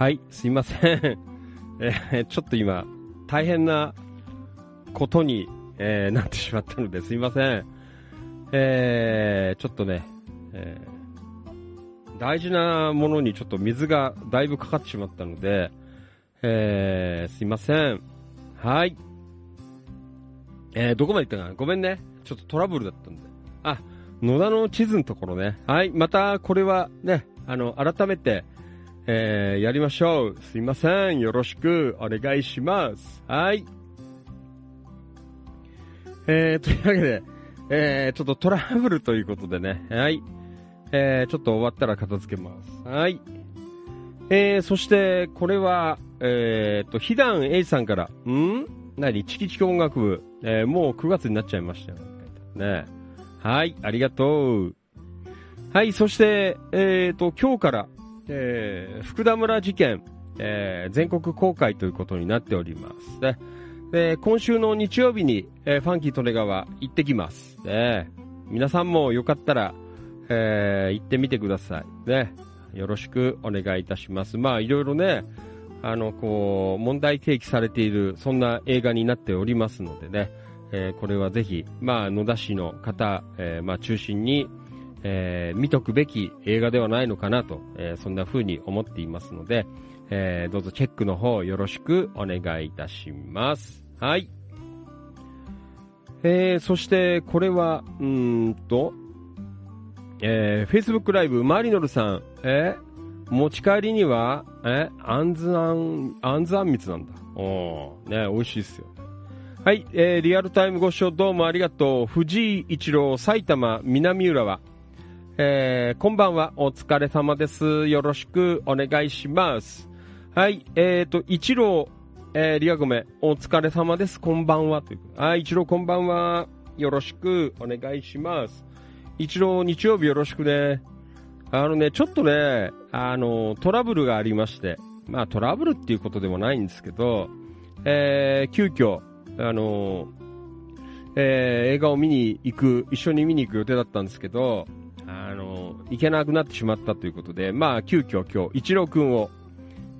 D: はい、すいません。えーちょっと今、大変なことに、えーなってしまったのですいません。えーちょっとね、え大事なものにちょっと水がだいぶかかってしまったので、えすいません。はい。えどこまで行ったかな？ごめんね。ちょっとトラブルだったんで。あ、野田の地図のところね。はい。また、これはね、あの、改めて、えーやりましょう。すいません。よろしくお願いします。はい。えー、というわけで、えー、ちょっとトラブルということでね。はい。えー、ちょっと終わったら片付けます。はい。えー、そして、これは、えーと、ひだんえいさんから、ん？何？チキチキ音楽部。えー、もう9月になっちゃいましたよ。ね。はい、ありがとう。はい、そして、えーと、今日から、えー、福田村事件、えー、全国公開ということになっております。ね。で、今週の日曜日に、えーファンキー利根川行ってきます。ね。皆さんもよかったら、えー行ってみてください。ね。よろしくお願いいたします。まあ、いろいろね、あの、こう、問題提起されている、そんな映画になっておりますのでね、えーこれはぜひ、まあ、野田市の方、えーまあ、中心に、えー見とくべき映画ではないのかなと、えーそんな風に思っていますので、えーどうぞチェックの方よろしくお願いいたします。はい。えーそして、これは、うんと、えー、Facebook ライブ、マリノルさん、えー持ち帰りには、えあんずあん、あんずあんみつなんだ。おー、ね、美味しいっすよ。はい、えーリアルタイムご視聴どうもありがとう。藤井一郎、埼玉、南浦和。えーこんばんは、お疲れ様です。よろしくお願いします。はい、えーと、一郎、えーリアゴメ、お疲れ様です。こんばんは。というはい、一郎こんばんは。よろしくお願いします。一郎、日曜日よろしくね。あのね、ちょっとね、あの、トラブルがありまして、まあトラブルっていうことでもないんですけど、えー急遽、あの、えー映画を見に行く、一緒に見に行く予定だったんですけど、あの、行けなくなってしまったということで、まあ急遽今日、一郎くんを、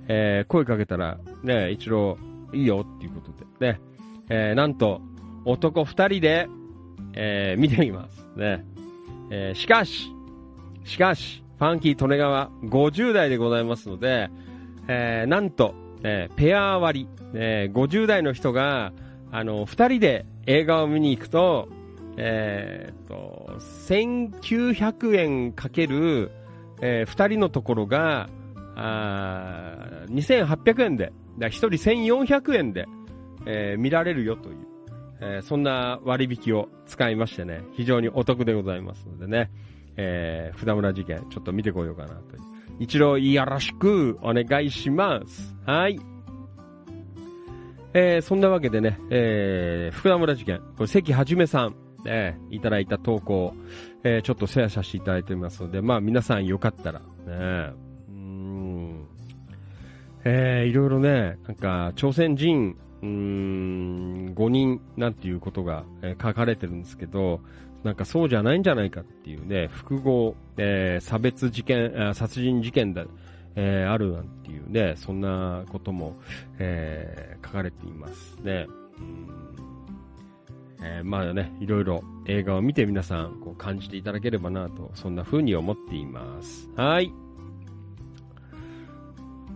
D: えー声かけたら、ね、一郎、いいよっていうことで、ね、えーなんと、男二人で、えー見てみます。ね。えーしかし、しかし、ファンキー利根川50代でございますので、えーなんと、えーペア割り、えー50代の人が、あの、二人で映画を見に行くと、えーっと、1900円かける、えー二人のところが、あー2800円で、だから一人1400円で、えー見られるよという、えーそんな割引を使いましてね、非常にお得でございますのでね、えー、札村事件、ちょっと見てこようかなという。一度よろしくお願いします。はい。えー、そんなわけでね、えー、福田村事件、これ関はじめさん、えー、いただいた投稿、えー、ちょっとシェアさせていただいてますので、まあ皆さんよかったら、ね、うん、えー、いろいろね、なんか、朝鮮人、うん、5人なんていうことが、書かれてるんですけど、なんかそうじゃないんじゃないかっていうね、複合、えー差別事件、殺人事件だ、えーあるなんていうね、そんなことも、えー書かれていますね。うんえーまあね、いろいろ映画を見て皆さんこう感じていただければなと、そんな風に思っています。はい。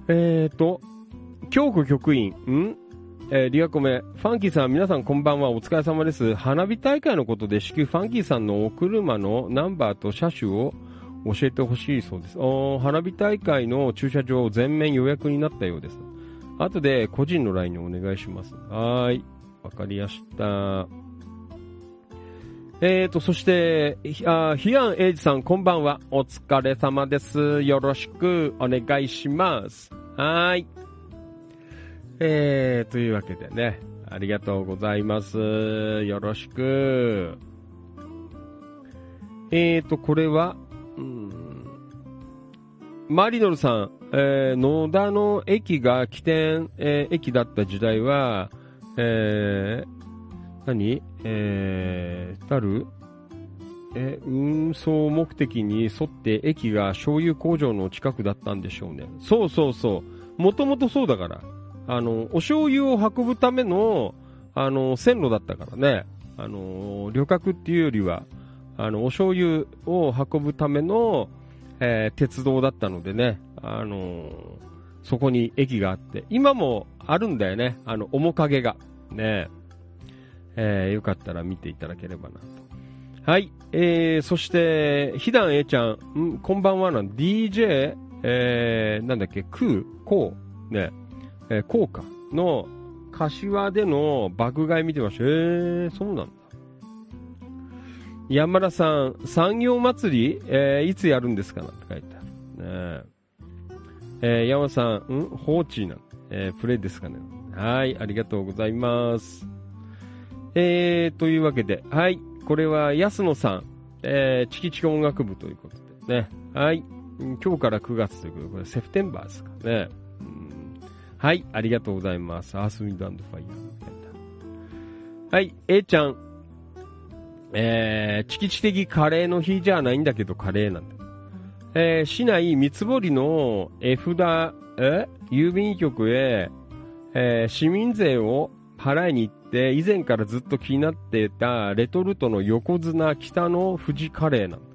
D: えーと、京子局員、ん？えーリアコメ、ファンキーさん、皆さんこんばんは、お疲れ様です。花火大会のことで、至急ファンキーさんのお車のナンバーと車種を教えてほしいそうです。お花火大会の駐車場全面予約になったようです。後で個人の LINE にお願いします。はい。わかりました。えーと、そして、ひあひやんえいじさん、こんばんは。お疲れ様です。よろしくお願いします。はーい。えー、というわけでね、ありがとうございます。よろしく。えーと、これは、うん、マリノルさん、えー野田の駅が起点、えー駅だった時代は、えー何？えー、たる？え、運送目的に沿って駅が醤油工場の近くだったんでしょうね。そうそうそう。もともとそうだから、あの、お醤油を運ぶための、あの、線路だったからね、あの、旅客っていうよりは、あの、お醤油を運ぶための、えー鉄道だったのでね、あのそこに駅があって、今もあるんだよね、あの、面影が。ね。えーよかったら見ていただければなと。はい、えー、そして、ひだんえちゃん、ん？こんばんはな。ん、DJ、えー、なんだっけ、クー、コー、ね、えー、コーか、の、柏での爆買い見てました。えー、そうなんだ。山田さん、産業祭り、えーいつやるんですかなんて書いてある。ねえ。えー山田さん、ん？放置なん、えープレイですかね。はい、ありがとうございます。えー、というわけで、はい、これは安野さん、えー、チキチキ音楽部ということでね。はい、今日から9月ということで、これセプテンバーですかね。うんはい、ありがとうございます。アースウィンドアンドファイヤー。はい、A ちゃん、えー、チキチキ的カレーの日じゃないんだけどカレーなんだ。えー、市内三つ堀の絵札、え？郵便局へ、えー市民税を払いに行って、以前からずっと気になっていたレトルトの横綱北の富士カレーなんだ。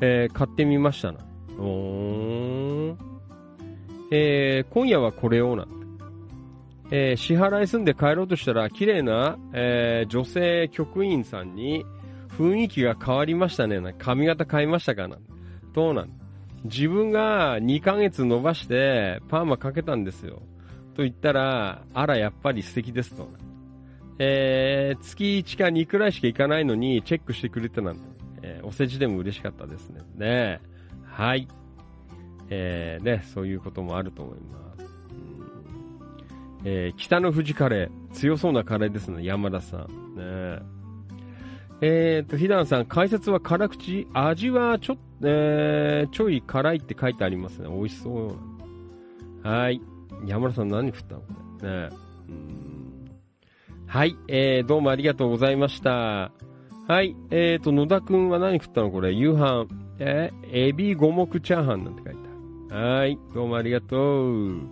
D: えー買ってみましたな。おーん。えー今夜はこれをなんだ。えー支払い済んで帰ろうとしたら、綺麗な、えー女性局員さんに、雰囲気が変わりましたね。髪型変えましたかなどうなん自分が2ヶ月伸ばして、パーマかけたんですよ。と言ったら、あら、やっぱり素敵ですと。えー、月1か2くらいしか行かないのに、チェックしてくれてなんて、えーお世辞でも嬉しかったですね。ねはい。えー、ね、そういうこともあると思います。うんえー北の富士カレー、強そうなカレーですね、山田さん。ねえーと、ひだんさん、解説は辛口味はちょ、えー、ちょい辛いって書いてありますね。美味しそう。はい。山田さん何振ったの？これ。ねうんはい。えー、どうもありがとうございました。はい。えーと、野田くんは何振ったのこれ？夕飯。えーエビ五目チャーハンなんて書いてある。はい。どうもありがとう。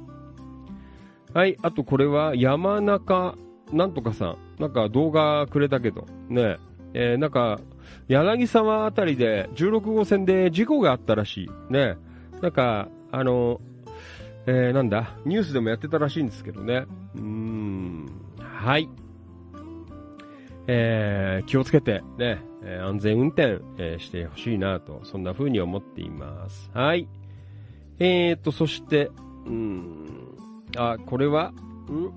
D: はい。あとこれは山中なんとかさん。なんか動画くれたけど。ねえーなんか、柳沢あたりで16号線で事故があったらしい。ねなんか、あの、えーなんだ、ニュースでもやってたらしいんですけどね。うーん、はい。えー気をつけて、ね、えー安全運転、えーしてほしいなと、そんな風に思っています。はい。えーと、そして、うん、あ、これは、ん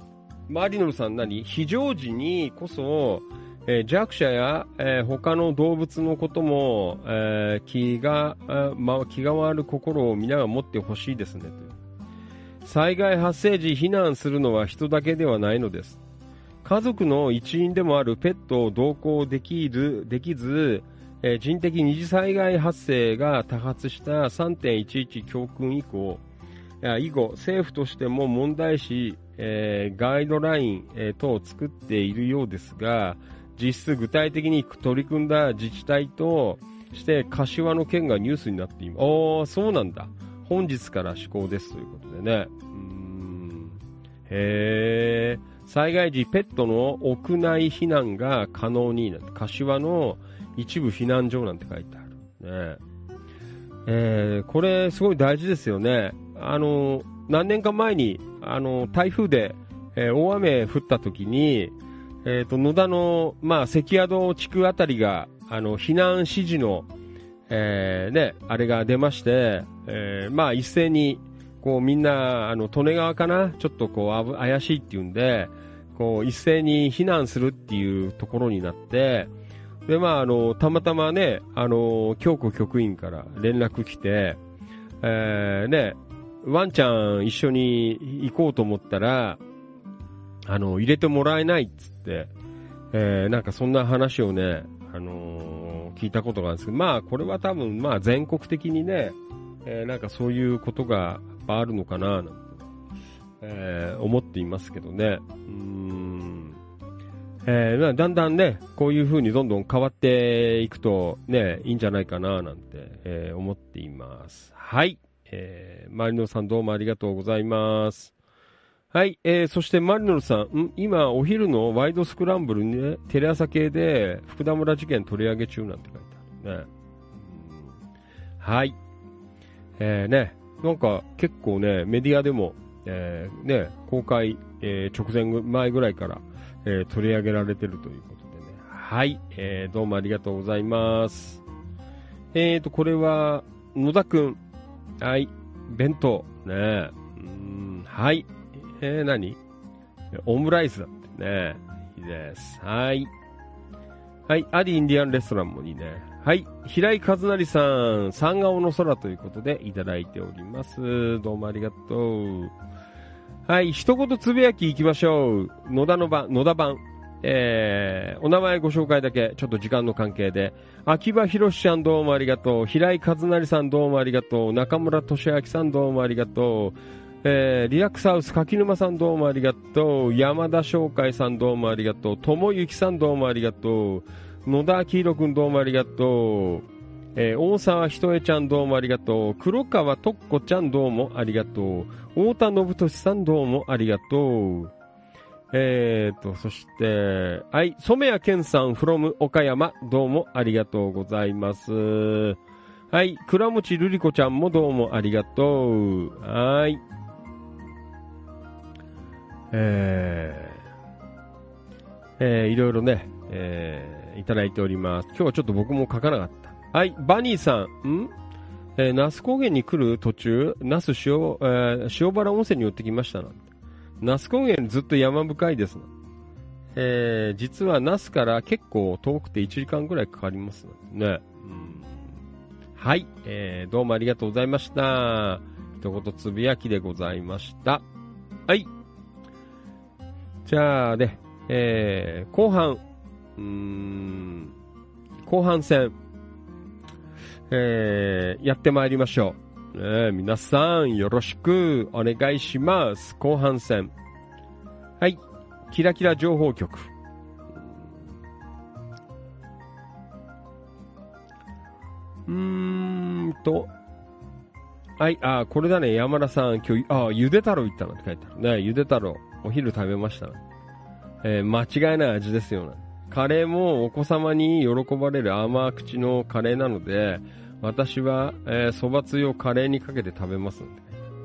D: マリノルさん何？非常時にこそ、えー弱者や、えー他の動物のことも、えー気が、まあ、気が回る心を皆が持ってほしいですねと。災害発生時避難するのは人だけではないのです。家族の一員でもあるペットを同行できる、できず、えー人的二次災害発生が多発した3.11教訓以降、以後、政府としても問題視、えーガイドライン、えー等を作っているようですが、実質具体的に取り組んだ自治体として柏の県がニュースになっています。おー、そうなんだ。本日から施行ですということでね。うーんへー。災害時ペットの屋内避難が可能になって、柏の一部避難所なんて書いてある。ねえーこれすごい大事ですよね。あの、何年か前に、あの、台風で、えー大雨降った時に、えっ、と、野田の、まあ、関宿地区あたりが、あの、避難指示の、えーね、あれが出まして、えーまあ、一斉に、こう、みんな、あの、利根川かな？ちょっとこう、怪しいっていうんで、こう、一斉に避難するっていうところになって、で、まあ、あの、たまたまね、あの、京子局員から連絡来て、えーね、ワンちゃん一緒に行こうと思ったら、あの、入れてもらえないっつって、えーなんかそんな話をね、あのー聞いたことがあるんですけど、まあ、これは多分、まあ、全国的にね、えーなんかそういうことがあるのかな、なん、えー思っていますけどね。うーん。えーだんだんね、こういう風にどんどん変わっていくとね、いいんじゃないかな、なんて、えー思っています。はい。えー、マリノさんどうもありがとうございます。はい、えー、そしてマリノルさん、ん？今、お昼のワイドスクランブルにね、テレ朝系で福田村事件取り上げ中なんて書いてあるね。はい。えー、ね、なんか結構ね、メディアでも、えー、ね、公開、えー直前前ぐらいから、えー取り上げられてるということでね。はい、えー、どうもありがとうございます。えーと、これは、野田くん。はい、弁当。ねうん、はい。えー、何？オムライスだってね。いいです。はい。はい、アディインディアンレストランもいいね。はい、平井和成さん、三顔の空ということでいただいております。どうもありがとう。はい、一言つぶやきいきましょう。野田の番、野田版。えー、お名前ご紹介だけ、ちょっと時間の関係で。秋葉博士さんどうもありがとう。平井和成さんどうもありがとう。中村俊明さんどうもありがとう。えー、リラックスハウス柿沼さんどうもありがとう。山田翔海さんどうもありがとう。友幸さんどうもありがとう。野田明宏くんどうもありがとう。えー大沢ひとえちゃんどうもありがとう。黒川とっこちゃんどうもありがとう。太田信俊さんどうもありがとう。えーと、そして、はい、染谷健さん from 岡山どうもありがとうございます。はい、倉持瑠璃子ちゃんもどうもありがとう。はい。えー、えー、いろいろね、えー、いただいております。今日はちょっと僕も書かなかった。はい、バニーさん、ん？えー、那須高原に来る途中、那須塩、えー塩原温泉に寄ってきましたな。那須高原ずっと山深いですな。えー、実は那須から結構遠くて1時間ぐらいかかりますね。うんはい、えー、どうもありがとうございました。一言つぶやきでございました。はい。じゃあね、えー、後半、うーん、後半戦、えー、やってまいりましょう。ねえ皆さん、よろしくお願いします。後半戦。はい。キラキラ情報局。うーんと。はい、あ、これだね、山田さん、今日、あ、ゆで太郎行ったなって書いてあるね。ゆで太郎、お昼食べましたな。えー間違いない味ですよな。カレーもお子様に喜ばれる甘口のカレーなので、私は、えー、蕎麦つゆをカレーにかけて食べますんで。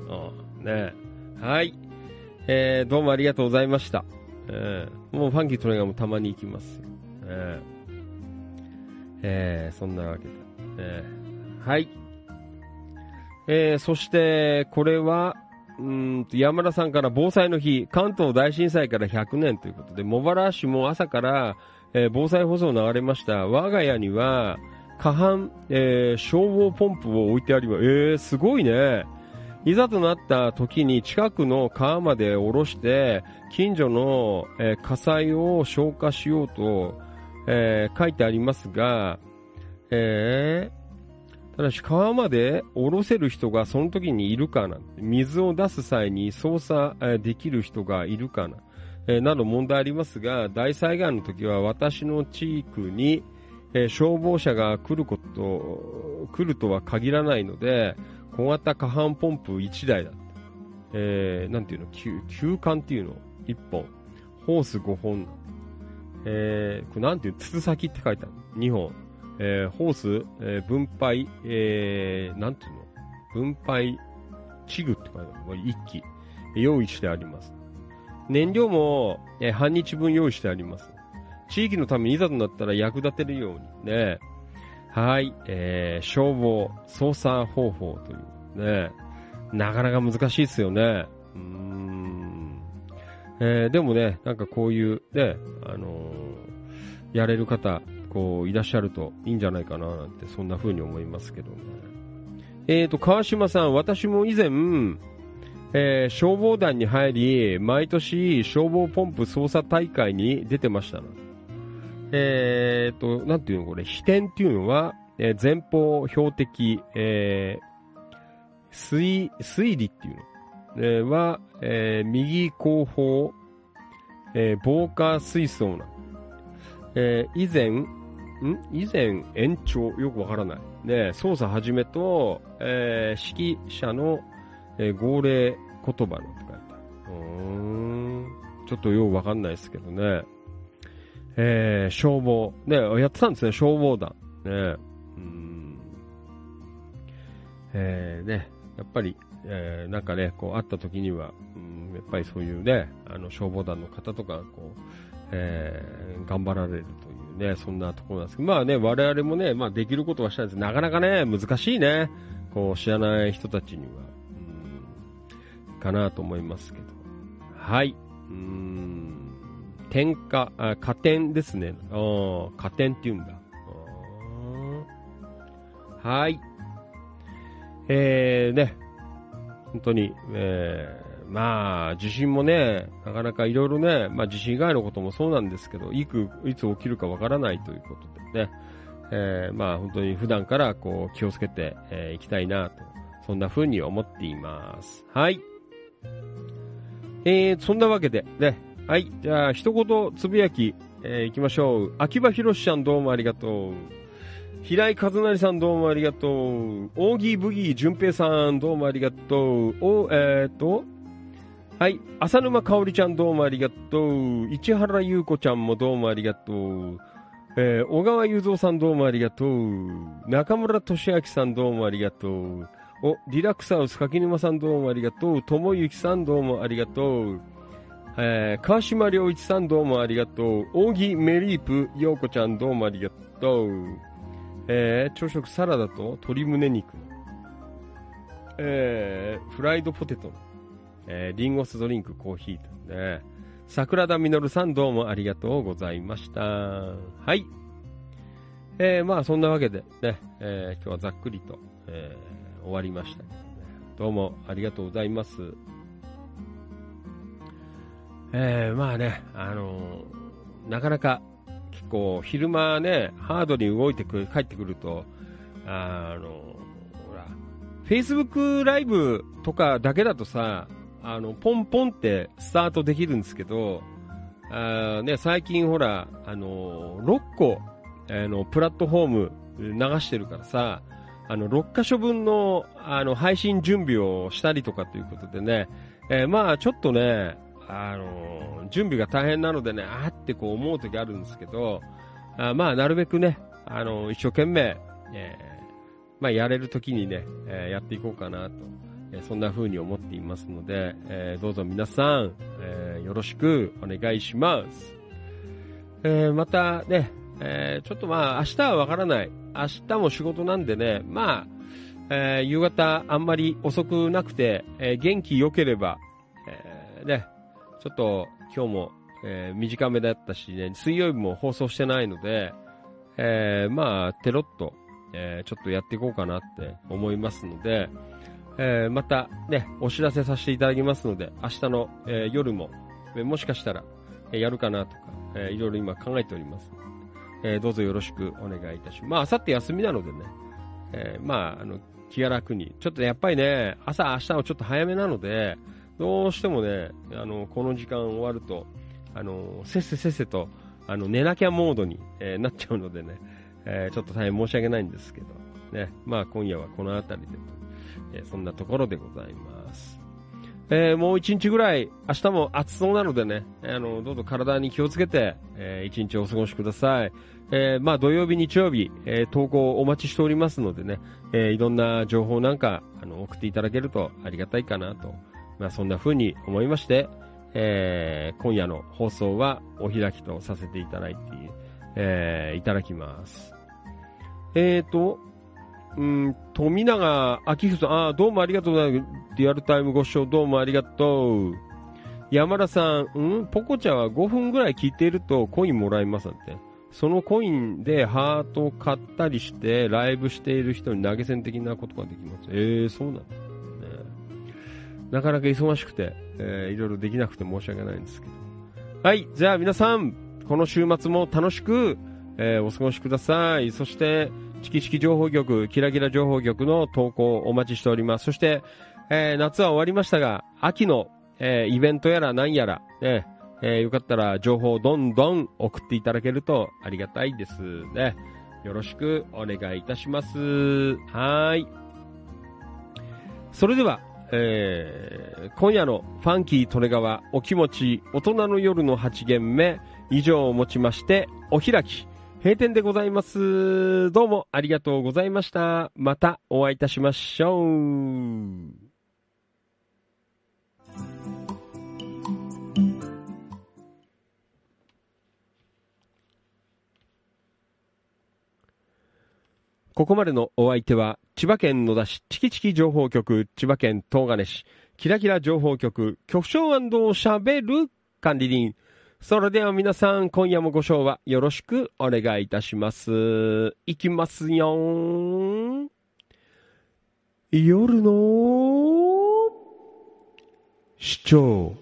D: ああねはい。えー、どうもありがとうございました。えー、もうファンキートレーガーもたまに行きます。えー、えー、そんなわけで。えー、はい。えー、そして、これは、うんと山田さんから防災の日、関東大震災から100年ということで、茂原市も朝から、えー防災放送流れました。我が家には、過半、えー消防ポンプを置いてあります。えー、すごいね。いざとなった時に近くの川まで下ろして、近所の、えー火災を消火しようと、えー書いてありますが、えーただし川まで下ろせる人がその時にいるかな。水を出す際に操作えーできる人がいるかな。えーなど問題ありますが、大災害の時は私の地区に、えー消防車が来ること、来るとは限らないので、小型過半ポンプ1台だ。えーなんていうの、休休管っていうの ?1 本。ホース5本。えーこれなんていうの筒先って書いてある。2本。えーホース、えー分配、えーなんていうの分配、チグって書いてある。これ1機。用意してあります。燃料も、えー半日分用意してあります。地域のためにいざとなったら役立てるようにね。はい、えー消防、操作方法というね。なかなか難しいですよね。うーん。えーでもね、なんかこういう、ね、あのーやれる方、こう、いらっしゃるといいんじゃないかな、なんて、そんな風に思いますけどね。えーと、川島さん、私も以前、えー消防団に入り、毎年消防ポンプ操作大会に出てましたな。えーと、なんていうのこれ、飛天っていうのは、えー前方標的、えー水、水理っていうの、えーは、えー右後方、えー防火水槽な。えー以前、ん？以前延長？よくわからない。ね、操作始めと、えー、指揮者の、えー、号令言葉のと書いてある。うーん。ちょっとよくわかんないですけどね。えー、消防。ね、やってたんですね、消防団。ね。うん。えー、ね、やっぱり、えー、なんかね、こう、会った時には、うん、やっぱりそういうね、あの、消防団の方とか、こう、えー、頑張られるというね、そんなところなんですけど、まあね、我々もね、まあできることはしたんですなかなかね、難しいね。こう、知らない人たちには、うん、かなと思いますけど。はい。うーん、点火、あ、加点ですね。ああ、加点って言うんだ。はい。えー、ね、本当に、えー、まあ、地震もね、なかなかいろいろね、まあ地震以外のこともそうなんですけど、いく、いつ起きるかわからないということでね、えー、まあ本当に普段からこう気をつけてい、えー、きたいなと、そんな風に思っています。はい。えー、そんなわけで、ね、はい、じゃあ一言つぶやき、えー、行きましょう。秋葉博さんどうもありがとう。平井和成さんどうもありがとう。大木ブギー淳平さんどうもありがとう。お、えー、っと、はい。浅沼香織ちゃんどうもありがとう。市原優子ちゃんもどうもありがとう。えー、小川雄三さんどうもありがとう。中村俊明さんどうもありがとう。お、リラックサウス柿沼さんどうもありがとう。友幸さんどうもありがとう。えー、川島良一さんどうもありがとう。扇メリープ陽子ちゃんどうもありがとう。えー、朝食サラダと鶏胸肉。えー、フライドポテト。えー、リンゴスドリンクコーヒーとね。桜田実さんどうもありがとうございました。はい。えー、まあそんなわけでね、えー、今日はざっくりと、えー、終わりましたけど。どうもありがとうございます。えー、まあね、あのー、なかなか結構昼間ね、ハードに動いてくる、帰ってくると、あのー、ほら、Facebook ライブとかだけだとさ、あの、ポンポンってスタートできるんですけど、あね、最近ほら、あのー、6個、あの、プラットフォーム流してるからさ、あの、6箇所分の、あの、配信準備をしたりとかということでね、えー、まあ、ちょっとね、あの、準備が大変なのでね、あってこう思う時あるんですけど、あまあ、なるべくね、あの、一生懸命、えまあ、やれる時にね、えやっていこうかなと、えそんな風に思っていますので、えどうぞ皆さん、えよろしくお願いします。えまたね、えちょっとまあ、明日はわからない。明日も仕事なんでね、まあ、え夕方あんまり遅くなくて、え元気良ければ、えね、ちょっと今日も、え、短めだったしね、水曜日も放送してないので、え、まあ、テロッと、え、ちょっとやっていこうかなって思いますので、えまたね、お知らせさせていただきますので、明日の、え夜も、もしかしたら、えやるかなとか、えいろいろ今考えております。えどうぞよろしくお願いいたします。まあ、明後日休みなのでね、えまあ、あの、気が楽に。ちょっとやっぱりね、朝、明日はちょっと早めなので、どうしてもね、あの、この時間終わると、あの、せっせせっせと、あの、寝なきゃモードに、えー、なっちゃうのでね、えー、ちょっと大変申し訳ないんですけど、ね、まあ今夜はこの辺りで、えー、そんなところでございます。えー、もう一日ぐらい、明日も暑そうなのでね、あの、どうぞ体に気をつけて、えー、一日お過ごしください。えー、まあ土曜日、日曜日、え、投稿お待ちしておりますのでね、え、いろんな情報なんか、あの、送っていただけるとありがたいかなとまあ、そんな風に思いまして、え、今夜の放送はお開きとさせていただいて、え、いただきます。えーと、うん、富永明彦さん、あどうもありがとうございます。リアルタイムご視聴どうもありがとう。山田さん、うん？ポコチャは5分ぐらい聞いているとコインもらえますなんて。そのコインでハートを買ったりして、ライブしている人に投げ銭的なことができます。えー、そうなんだ。なかなか忙しくて、えー、いろいろできなくて申し訳ないんですけど。はい、じゃあ皆さん、この週末も楽しく、えー、お過ごしください。そして、チキチキ情報局、キラキラ情報局の投稿お待ちしております。そして、えー、夏は終わりましたが、秋の、えー、イベントやら何やら、ね、えーよかったら情報をどんどん送っていただけるとありがたいですね。よろしくお願いいたします。はい。それでは、えー今夜のファンキー利根川お気持ち大人の夜の8限目以上をもちましてお開き閉店でございます。どうもありがとうございました。またお会いいたしましょう。ここまでのお相手は、千葉県野田市チキチキ情報局、千葉県東金市、キラキラ情報局、局長しゃべる管理人。それでは皆さん、今夜もご賞はよろしくお願いいたします。いきますよーん。夜の市長。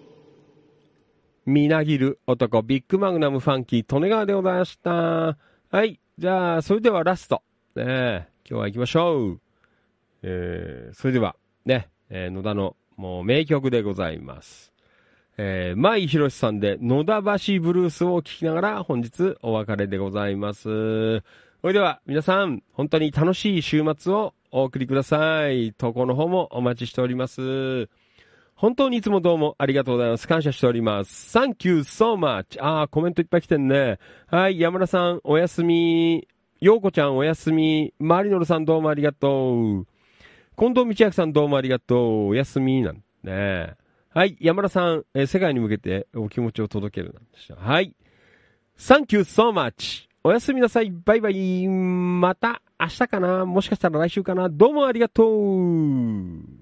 D: みなぎる男、ビッグマグナムファンキー、利根川でございました。はい。じゃあ、それではラスト。ねえ、今日は行きましょう。えー、それでは、ね、えー野田のもう名曲でございます。えー、舞ひろしさんで野田橋ブルースを聴きながら本日お別れでございます。それでは皆さん、本当に楽しい週末をお送りください。投稿の方もお待ちしております。本当にいつもどうもありがとうございます。感謝しております。Thank you so much. あー、コメントいっぱい来てんね。はい、山田さん、おやすみ。ようこちゃん、おやすみ。マリノルさん、どうもありがとう。近藤道明さん、どうもありがとう。おやすみ。なんね。はい、山田さん、えー世界に向けてお気持ちを届けるなんでした。はい。Thank you so much. おやすみなさい。バイバイ。また明日かなもしかしたら来週かなどうもありがとう。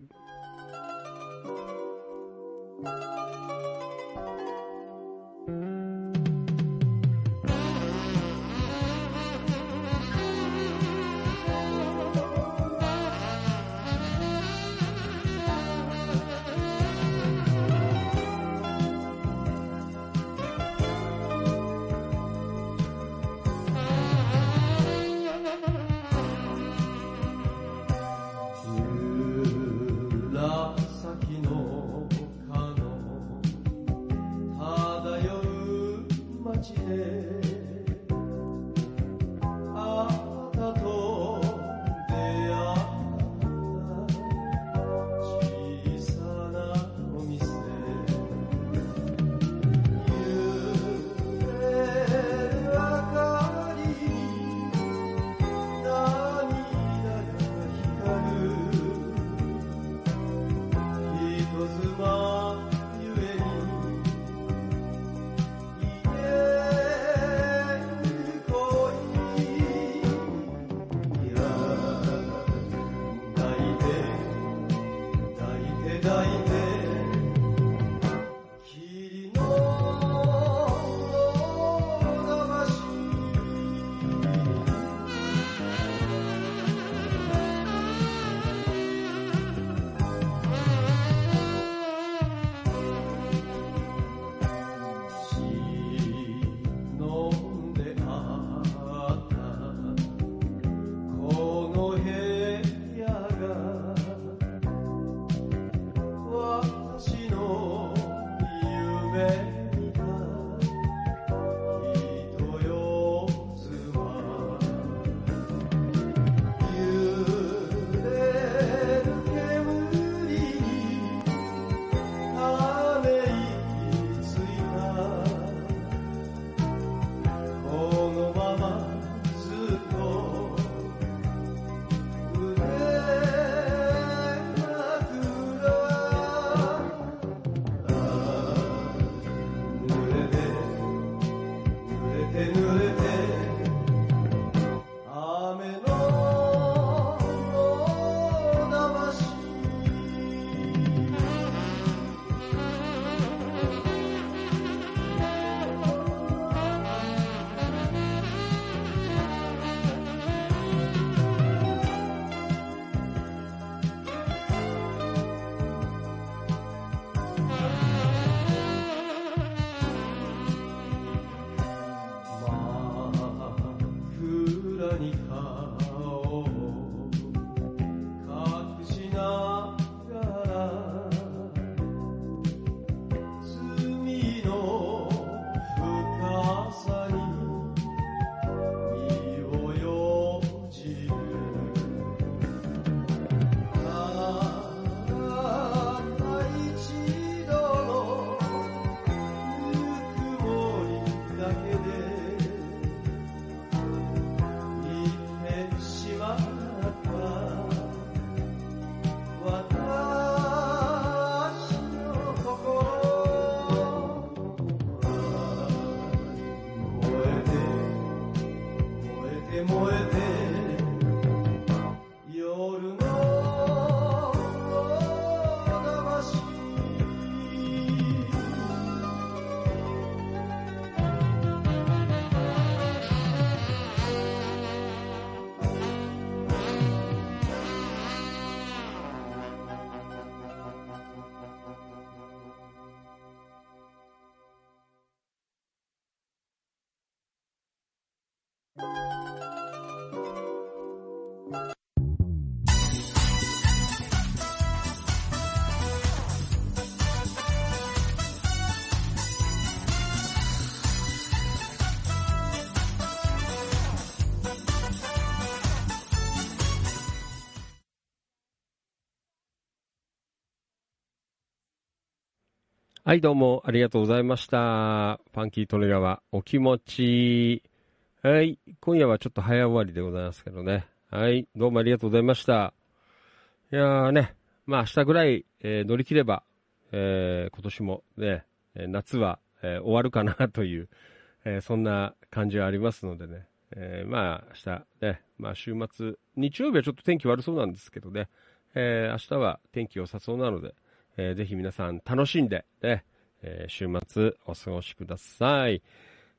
D: はい、どうもありがとうございました。ファンキートレガはお気持ち。はい、今夜はちょっと早終わりでございますけどね。はい、どうもありがとうございました。いやーね、まあ明日ぐらい、えー乗り切れば、えー今年もね、夏は、えー終わるかなという、えそんな感じはありますのでね。えまあ明日ね、まあ週末、日曜日はちょっと天気悪そうなんですけどね、え明日は天気良さそうなので、えーぜひ皆さん楽しんで、ね、えー週末お過ごしください。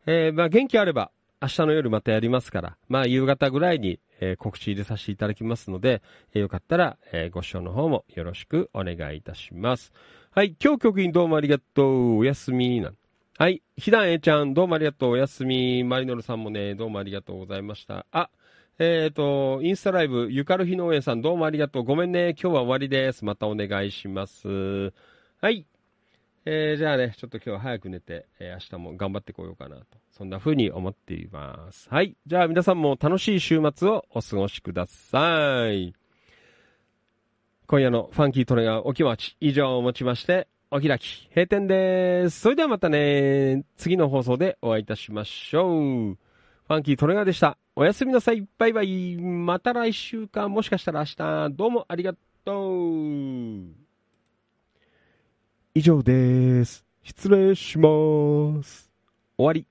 D: えーまあ元気あれば、明日の夜またやりますから、まあ夕方ぐらいに、えー告知入れさせていただきますので、えーよかったら、えーご視聴の方もよろしくお願いいたします。はい、今日局員どうもありがとう。おやすみなん。はい、ひだんえちゃんどうもありがとう。おやすみ。マリノルさんもね、どうもありがとうございました。あ、えっ、と、インスタライブ、ゆかるひ農園さんどうもありがとう。ごめんね。今日は終わりです。またお願いします。はい。えー、じゃあね、ちょっと今日は早く寝て、えー明日も頑張ってこようかなと。そんな風に思っています。はい。じゃあ皆さんも楽しい週末をお過ごしください。今夜のファンキートレガーお気持ち以上をもちまして、お開き、閉店です。それではまたね、次の放送でお会いいたしましょう。ファンキートレガーでした。おやすみなさい。バイバイ。また来週か、もしかしたら明日、どうもありがとう。以上です。失礼します。終わり。